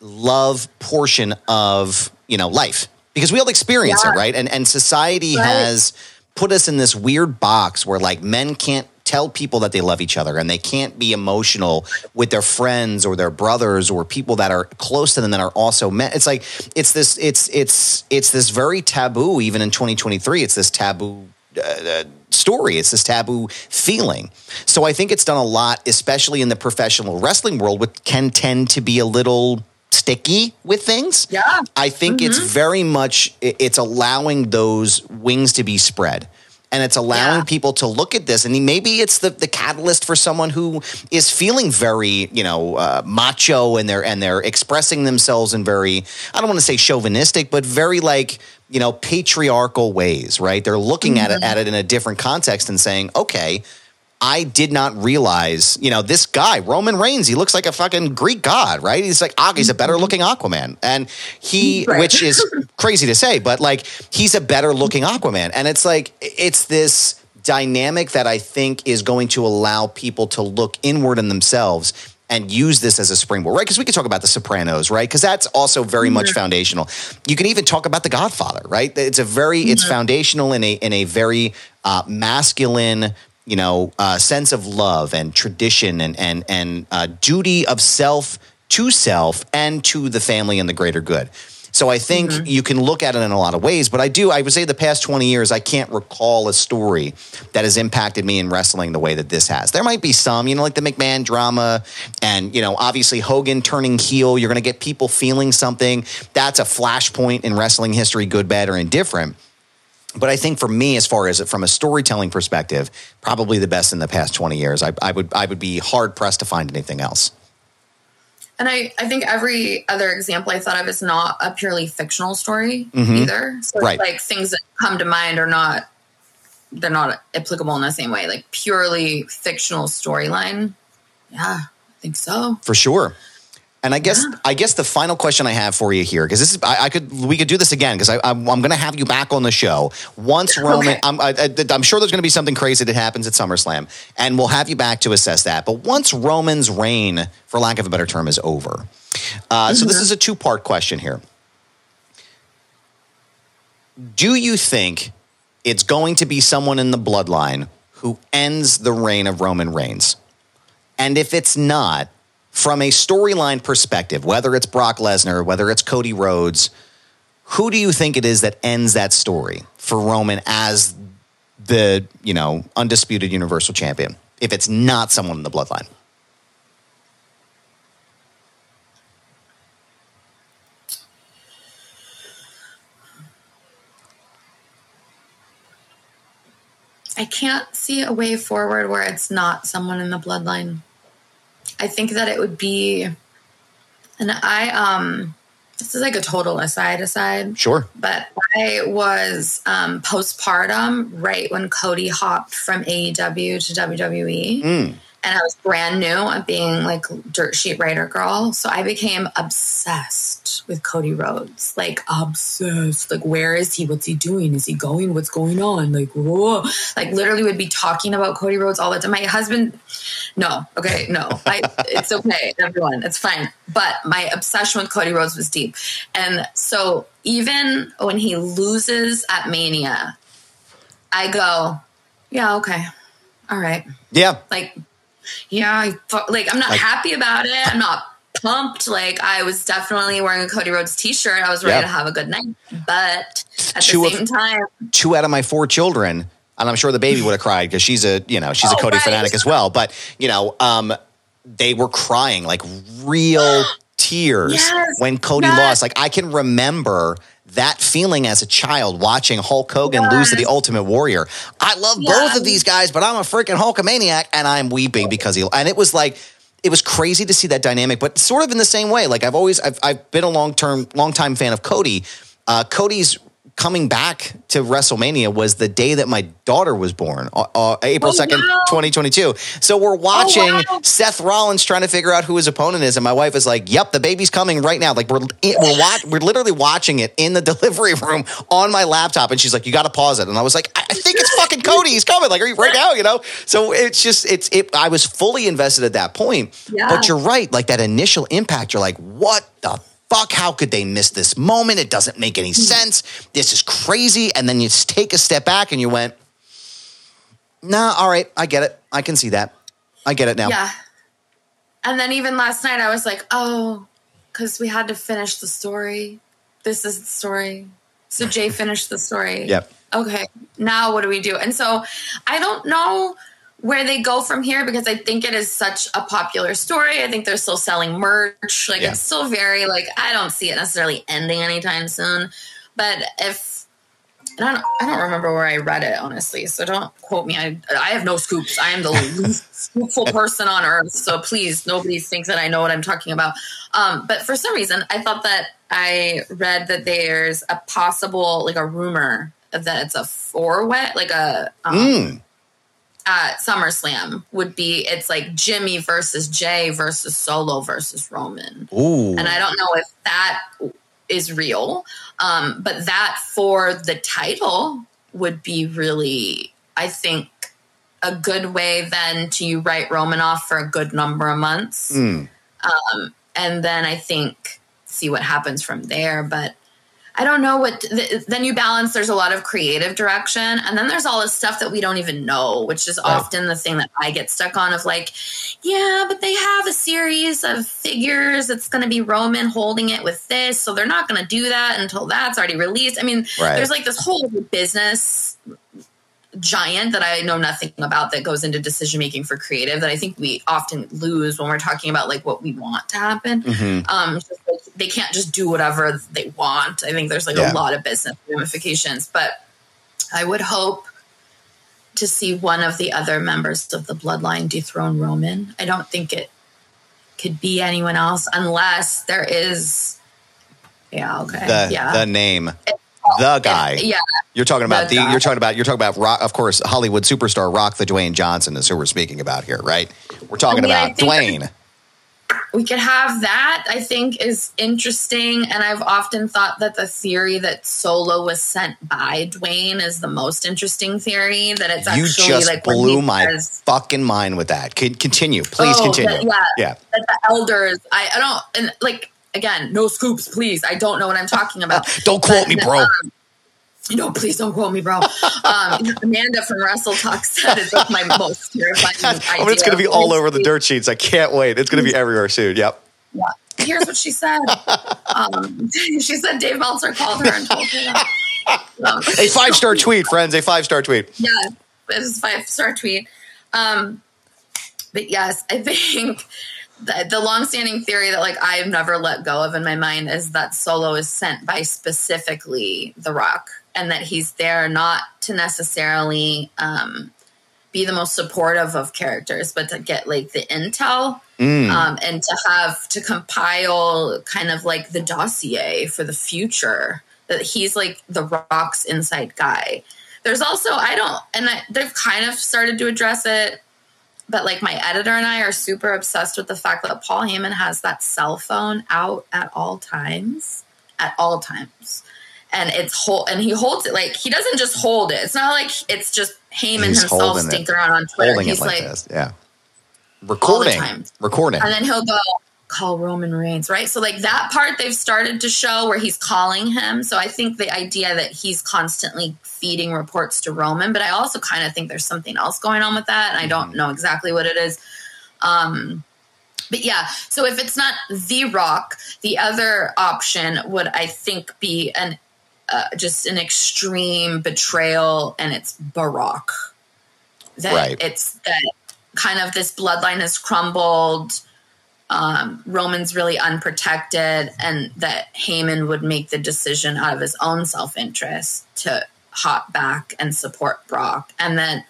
love portion of, you know, life. Because we all experience yeah. it, right? And and society right. has put us in this weird box where like men can't tell people that they love each other and they can't be emotional with their friends or their brothers or people that are close to them that are also men. It's like it's this it's it's it's this very taboo even in 2023. It's this taboo uh, uh, story. It's this taboo feeling. So I think it's done a lot, especially in the professional wrestling world, which can tend to be a little sticky with things. Yeah. I think mm-hmm. it's very much it's allowing those wings to be spread and it's allowing yeah. people to look at this and maybe it's the, the catalyst for someone who is feeling very you know uh, macho and they're and they're expressing themselves in very i don't want to say chauvinistic but very like you know patriarchal ways right they're looking mm-hmm. at it at it in a different context and saying okay I did not realize, you know, this guy, Roman Reigns, he looks like a fucking Greek god, right? He's like, he's a better looking Aquaman. And he, right. which is crazy to say, but like, he's a better looking Aquaman. And it's like, it's this dynamic that I think is going to allow people to look inward in themselves and use this as a springboard, right? Because we could talk about The Sopranos, right? Because that's also very mm-hmm. much foundational. You can even talk about The Godfather, right? It's a very, mm-hmm. it's foundational in a in a very uh, masculine you know, uh, sense of love and tradition and and and uh, duty of self to self and to the family and the greater good. So I think Mm-hmm. you can look at it in a lot of ways. But I do, I would say the past 20 years, I can't recall a story that has impacted me in wrestling the way that this has. There might be some, you know, like the McMahon drama and, you know, obviously Hogan turning heel. You're going to get people feeling something. That's a flashpoint in wrestling history, good, bad, or indifferent. But I think for me, as far as from a storytelling perspective, probably the best in the past 20 years. I, I would I would be hard pressed to find anything else. And I, I think every other example I thought of is not a purely fictional story mm-hmm. either. So Right. like things that come to mind are not they're not applicable in the same way. Like purely fictional storyline. Yeah, I think so. For sure. And I guess I guess the final question I have for you here, because this is I, I could we could do this again because I'm, I'm going to have you back on the show once Roman. Okay. I'm, I, I, I'm sure there's going to be something crazy that happens at SummerSlam, and we'll have you back to assess that. But once Roman's reign, for lack of a better term, is over, uh, so this is a two part question here. Do you think it's going to be someone in the bloodline who ends the reign of Roman Reigns? And if it's not, from a storyline perspective, whether it's Brock Lesnar, whether it's Cody Rhodes, who do you think it is that ends that story for Roman as the, you know, undisputed universal champion? If it's not someone in the bloodline. I can't see a way forward where it's not someone in the bloodline. I think that it would be and I um this is like a total aside aside. Sure. But I was um, postpartum right when Cody hopped from AEW to WWE. Mm. And I was brand new at being like dirt sheet writer girl. So I became obsessed with Cody Rhodes. Like obsessed. Like where is he? What's he doing? Is he going? What's going on? Like whoa. Like literally would be talking about Cody Rhodes all the time. My husband no, okay, no. I, it's okay, everyone. It's fine. But my obsession with Cody Rhodes was deep. And so even when he loses at Mania, I go, yeah, okay. All right. Yeah. Like, yeah, like I'm not Like- happy about it. I'm not pumped. Like I was definitely wearing a Cody Rhodes t-shirt. I was ready Yeah. to have a good night. But at Two the of- time, Two out of my four children, and I'm sure the baby would have cried because she's a, you know, she's a Oh, Cody right. fanatic as well. But, you know, um, they were crying like real tears Yes. when Cody Yes. lost. Like I can remember that feeling as a child watching Hulk Hogan lose to the Ultimate Warrior. I love both of these guys, but I'm a freaking Hulkamaniac and I'm weeping because he and it was like it was crazy to see that dynamic, but sort of in the same way. Like I've always I've, I've been a long term long time fan of Cody. Uh, Cody's coming back to WrestleMania was the day that my daughter was born, uh, uh, April Oh, 2nd, 2022. So we're watching wow. Seth Rollins trying to figure out who his opponent is, and my wife is like, "Yep, the baby's coming right now." Like we're we're watch, we're literally watching it in the delivery room on my laptop, and she's like, "You got to pause it," and I was like, "I, I think it's fucking Cody. He's coming like are you- right now," you know. So it's just it's it. I was fully invested at that point, Yeah. but you're right. Like that initial impact, you're like, "What the." Fuck, how could they miss this moment? It doesn't make any mm-hmm. sense. This is crazy. And then you just take a step back and you went, nah, all right, I get it. I can see that. I get it now. Yeah. And then even last night, I was like, oh, because we had to finish the story. This is the story. So Jey finished the story. Yep. Okay. Now what do we do? And so I don't know where they go from here because I think it is such a popular story. I think they're still selling merch. Like Yeah. it's still very like I don't see it necessarily ending anytime soon. But if and I don't, I don't remember where I read it honestly, so don't quote me. I I have no scoops. I am the least scoopful person on earth, so please nobody thinks that I know what I'm talking about. Um, but for some reason, I thought that I read that there's a possible like a rumor that it's a four way, like a um, Mm. At SummerSlam would be it's like Jimmy versus Jey versus Solo versus Roman. Ooh. And I don't know if that is real, um, but that for the title would be really, I think, a good way then to you write Roman off for a good number of months. Mm. And then I think see what happens from there. But I don't know what. Th- then you balance. There's a lot of creative direction, and then there's all this stuff that we don't even know, which is right. often the thing that I get stuck on. Of like, yeah, but they have a series of figures. It's going to be Roman holding it with this, so they're not going to do that until that's already released. I mean, right. there's like this whole business giant that I know nothing about that goes into decision making for creative that I think we often lose when we're talking about like what we want to happen. Mm-hmm. Um, like they can't just do whatever they want. I think there's like yeah. a lot of business ramifications, but I would hope to see one of the other members of the bloodline dethrone Roman. I don't think it could be anyone else unless there is. Yeah. Okay. The, yeah. The name. It, the guy. yeah. You're talking about the, the you're talking about you're talking about rock, of course Hollywood superstar Rock the Dwayne Johnson is who we're speaking about here, right? We're talking I mean, about Dwayne. We could have that, I think is interesting. And I've often thought that the theory that Solo was sent by Dwayne is the most interesting theory. That it's you actually just like blew my says, fucking mind with that. continue, please oh, continue. yeah, yeah. That the elders, I, I don't, and like again, no scoops, please. I don't know what I'm talking about. don't quote but, me, bro. Um, no, please don't quote me, bro. Um, Amanda from WrestleTalk said it's like my most terrifying. oh, it's going to be all over the dirt sheets. I can't wait. It's going to be everywhere soon. Yep. Yeah. Here's what she said. Um, she said Dave Meltzer called her and told her that. Um, a five star tweet, friends. A five star tweet. Yeah, it was a five star tweet. Um, but yes, I think the, the long-standing theory that like I've never let go of in my mind is that Solo is sent by specifically The Rock, and that he's there not to necessarily um, be the most supportive of characters, but to get like the intel mm. um, and to have to compile kind of like the dossier for the future. That he's like the Rock's inside guy. There's also I don't, and I, they've kind of started to address it but like my editor and I are super obsessed with the fact that Paul Heyman has that cell phone out at all times, at all times. And it's hold and he holds it like he doesn't just hold it. It's not like it's just Heyman He's himself stinking around on Twitter. He's like, like yeah, recording, recording, and then he'll go, call Roman Reigns, right? So like that part they've started to show where he's calling him. So I think the idea that he's constantly feeding reports to Roman, but I also kind of think there's something else going on with that, and I don't mm-hmm. know exactly what it is. Um, but yeah, so if it's not The Rock, the other option would I think be an uh, just an extreme betrayal, and it's Brock. That right. it's that kind of this bloodline has crumbled um, Roman's really unprotected, and that Heyman would make the decision out of his own self interest to hop back and support Brock. And then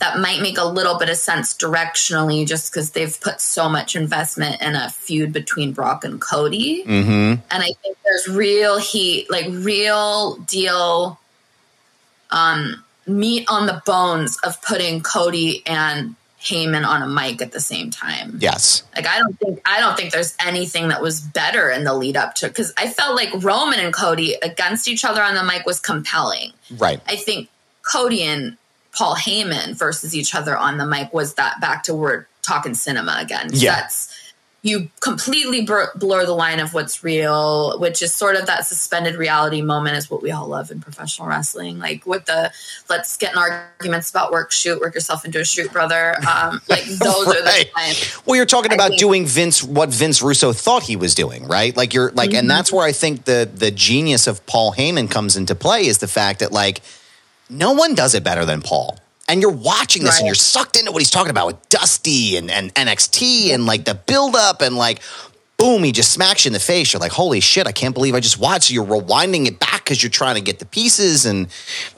that might make a little bit of sense directionally just because they've put so much investment in a feud between Brock and Cody. Mm-hmm. And I think there's real heat, like real deal um, meat on the bones of putting Cody and Heyman on a mic at the same time. Yes. Like I don't think I don't think there's anything that was better in the lead up to because I felt like Roman and Cody against each other on the mic was compelling. Right. I think Cody and Paul Heyman versus each other on the mic was that back to we're talking cinema again. Yeah. That's you completely blur the line of what's real, which is sort of that suspended reality moment is what we all love in professional wrestling. Like with the let's get in arguments about work, shoot, work yourself into a shoot, brother. Um, like those right. are the times. Well, you're talking about think, doing Vince what Vince Russo thought he was doing, right? Like you're like, mm-hmm. and that's where I think the the genius of Paul Heyman comes into play is the fact that like no one does it better than Paul and you're watching this right. and you're sucked into what he's talking about with Dusty and, and NXT and like the buildup and like boom, he just smacks you in the face. You're like, holy shit, I can't believe I just watched. So you're rewinding it back because you're trying to get the pieces. And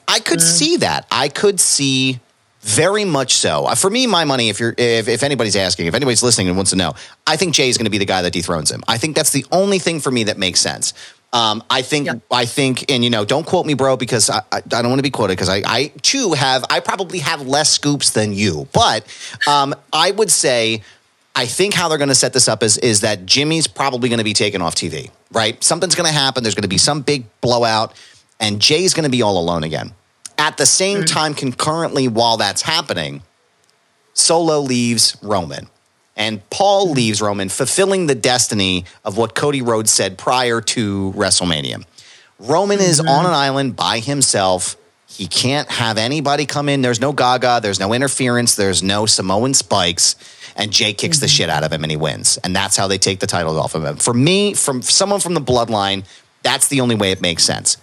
I could mm. see that. I could see very much so. Uh, for me, my money, if you're if, if anybody's asking, if anybody's listening and wants to know, I think Jey is going to be the guy that dethrones him. I think that's the only thing for me that makes sense. Um, I think yeah. I think, and you know, don't quote me, bro, because I, I, I don't want to be quoted because I, I too have I probably have less scoops than you, but um, I would say I think how they're going to set this up is is that Jimmy's probably going to be taken off TV, right? Something's going to happen. There's going to be some big blowout, and Jey's going to be all alone again. At the same mm-hmm. time, concurrently, while that's happening, Solo leaves Roman. And Paul leaves Roman, fulfilling the destiny of what Cody Rhodes said prior to WrestleMania. Roman mm-hmm. is on an island by himself. He can't have anybody come in. There's no Gaga. There's no interference. There's no Samoan spikes. And Jey kicks mm-hmm. the shit out of him and he wins. And that's how they take the titles off of him. For me, from someone from the bloodline, that's the only way it makes sense.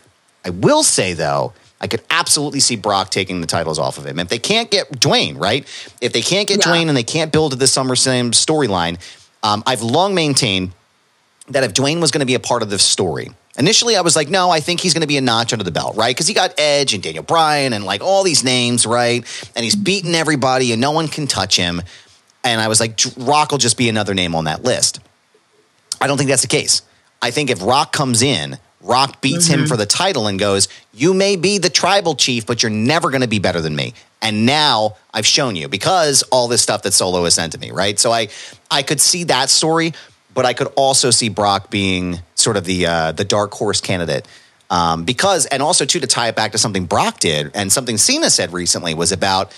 I will say, though, I could absolutely see Brock taking the titles off of him. If they can't get Dwayne, right? If they can't get yeah. Dwayne and they can't build to the SummerSlam storyline, um, I've long maintained that if Dwayne was going to be a part of the story, initially I was like, no, I think he's going to be a notch under the belt, right? Because he got Edge and Daniel Bryan and like all these names, right? And he's beating everybody and no one can touch him. And I was like, Rock will just be another name on that list. I don't think that's the case. I think if Rock comes in Rock beats mm-hmm. him for the title and goes, You may be the tribal chief, but you're never going to be better than me. And now I've shown you because all this stuff that Solo has sent to me, right? So I, I could see that story, but I could also see Brock being sort of the uh, the dark horse candidate. Um, because, and also too, to tie it back to something Brock did and something Cena said recently was about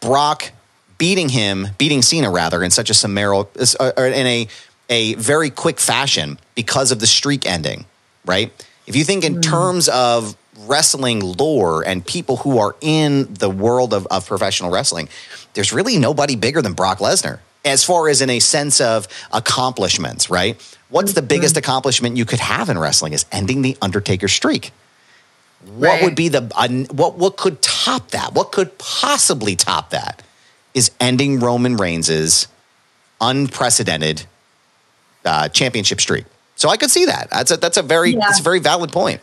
Brock beating him, beating Cena rather, in such a summarial, uh, in a a very quick fashion because of the streak ending right? If you think in mm. terms of wrestling lore and people who are in the world of, of professional wrestling, there's really nobody bigger than Brock Lesnar as far as in a sense of accomplishments, right? What's the biggest mm-hmm. accomplishment you could have in wrestling is ending the Undertaker streak. What right. would be the uh, what what could top that? What could possibly top that? Is ending Roman Reigns's unprecedented uh, championship streak. So I could see that. That's a that's a very yeah. that's a very valid point.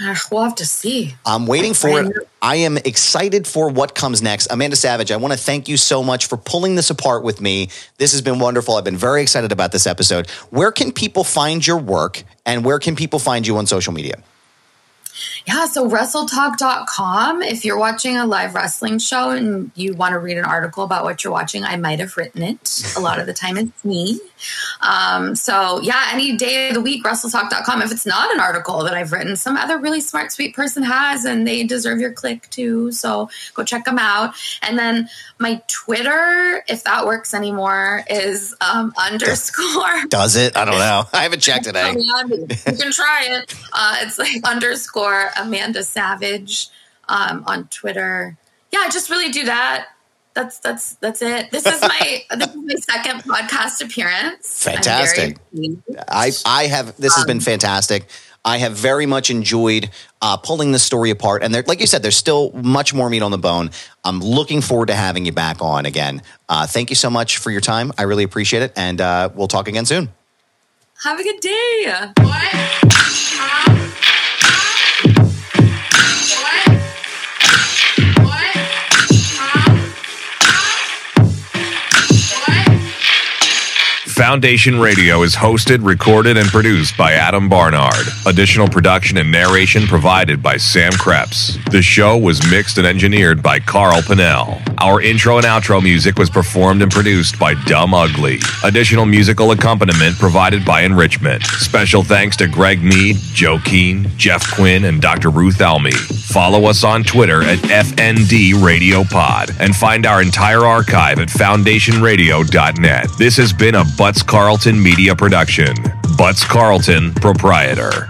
Ah, we'll have to see. I'm waiting for it. I am excited for what comes next. Amanda Savage, I want to thank you so much for pulling this apart with me. This has been wonderful. I've been very excited about this episode. Where can people find your work and where can people find you on social media? Yeah, so WrestleTalk.com. If you're watching a live wrestling show and you want to read an article about what you're watching, I might have written it. A lot of the time it's me. Um, so, yeah, any day of the week, WrestleTalk.com. If it's not an article that I've written, some other really smart, sweet person has, and they deserve your click too. So go check them out. And then my Twitter, if that works anymore, is um, underscore. Does it? I don't know. I haven't checked it. you can try it. Uh, it's like underscore Amanda Savage um, on Twitter. Yeah, I just really do that that's that's that's it. This is my this is my second podcast appearance. Fantastic. I I have this has been um, fantastic. I have very much enjoyed uh, pulling the story apart, and there, like you said, there's still much more meat on the bone. I'm looking forward to having you back on again. Uh, thank you so much for your time. I really appreciate it, and uh, we'll talk again soon. Have a good day. What? Foundation Radio is hosted, recorded, and produced by Adam Barnard. Additional production and narration provided by Sam Krepps. The show was mixed and engineered by Carl Pannell. Our intro and outro music was performed and produced by Dumb Ugly. Additional musical accompaniment provided by Enrichment. Special thanks to Greg Mead, Joe Keane, Geoff Quinn, and Dr. Ruth Almy. Follow us on Twitter at FND Radio Pod and find our entire archive at foundationradio.net. This has been a Butts Carlton Media Production. Butts Carlton, proprietor.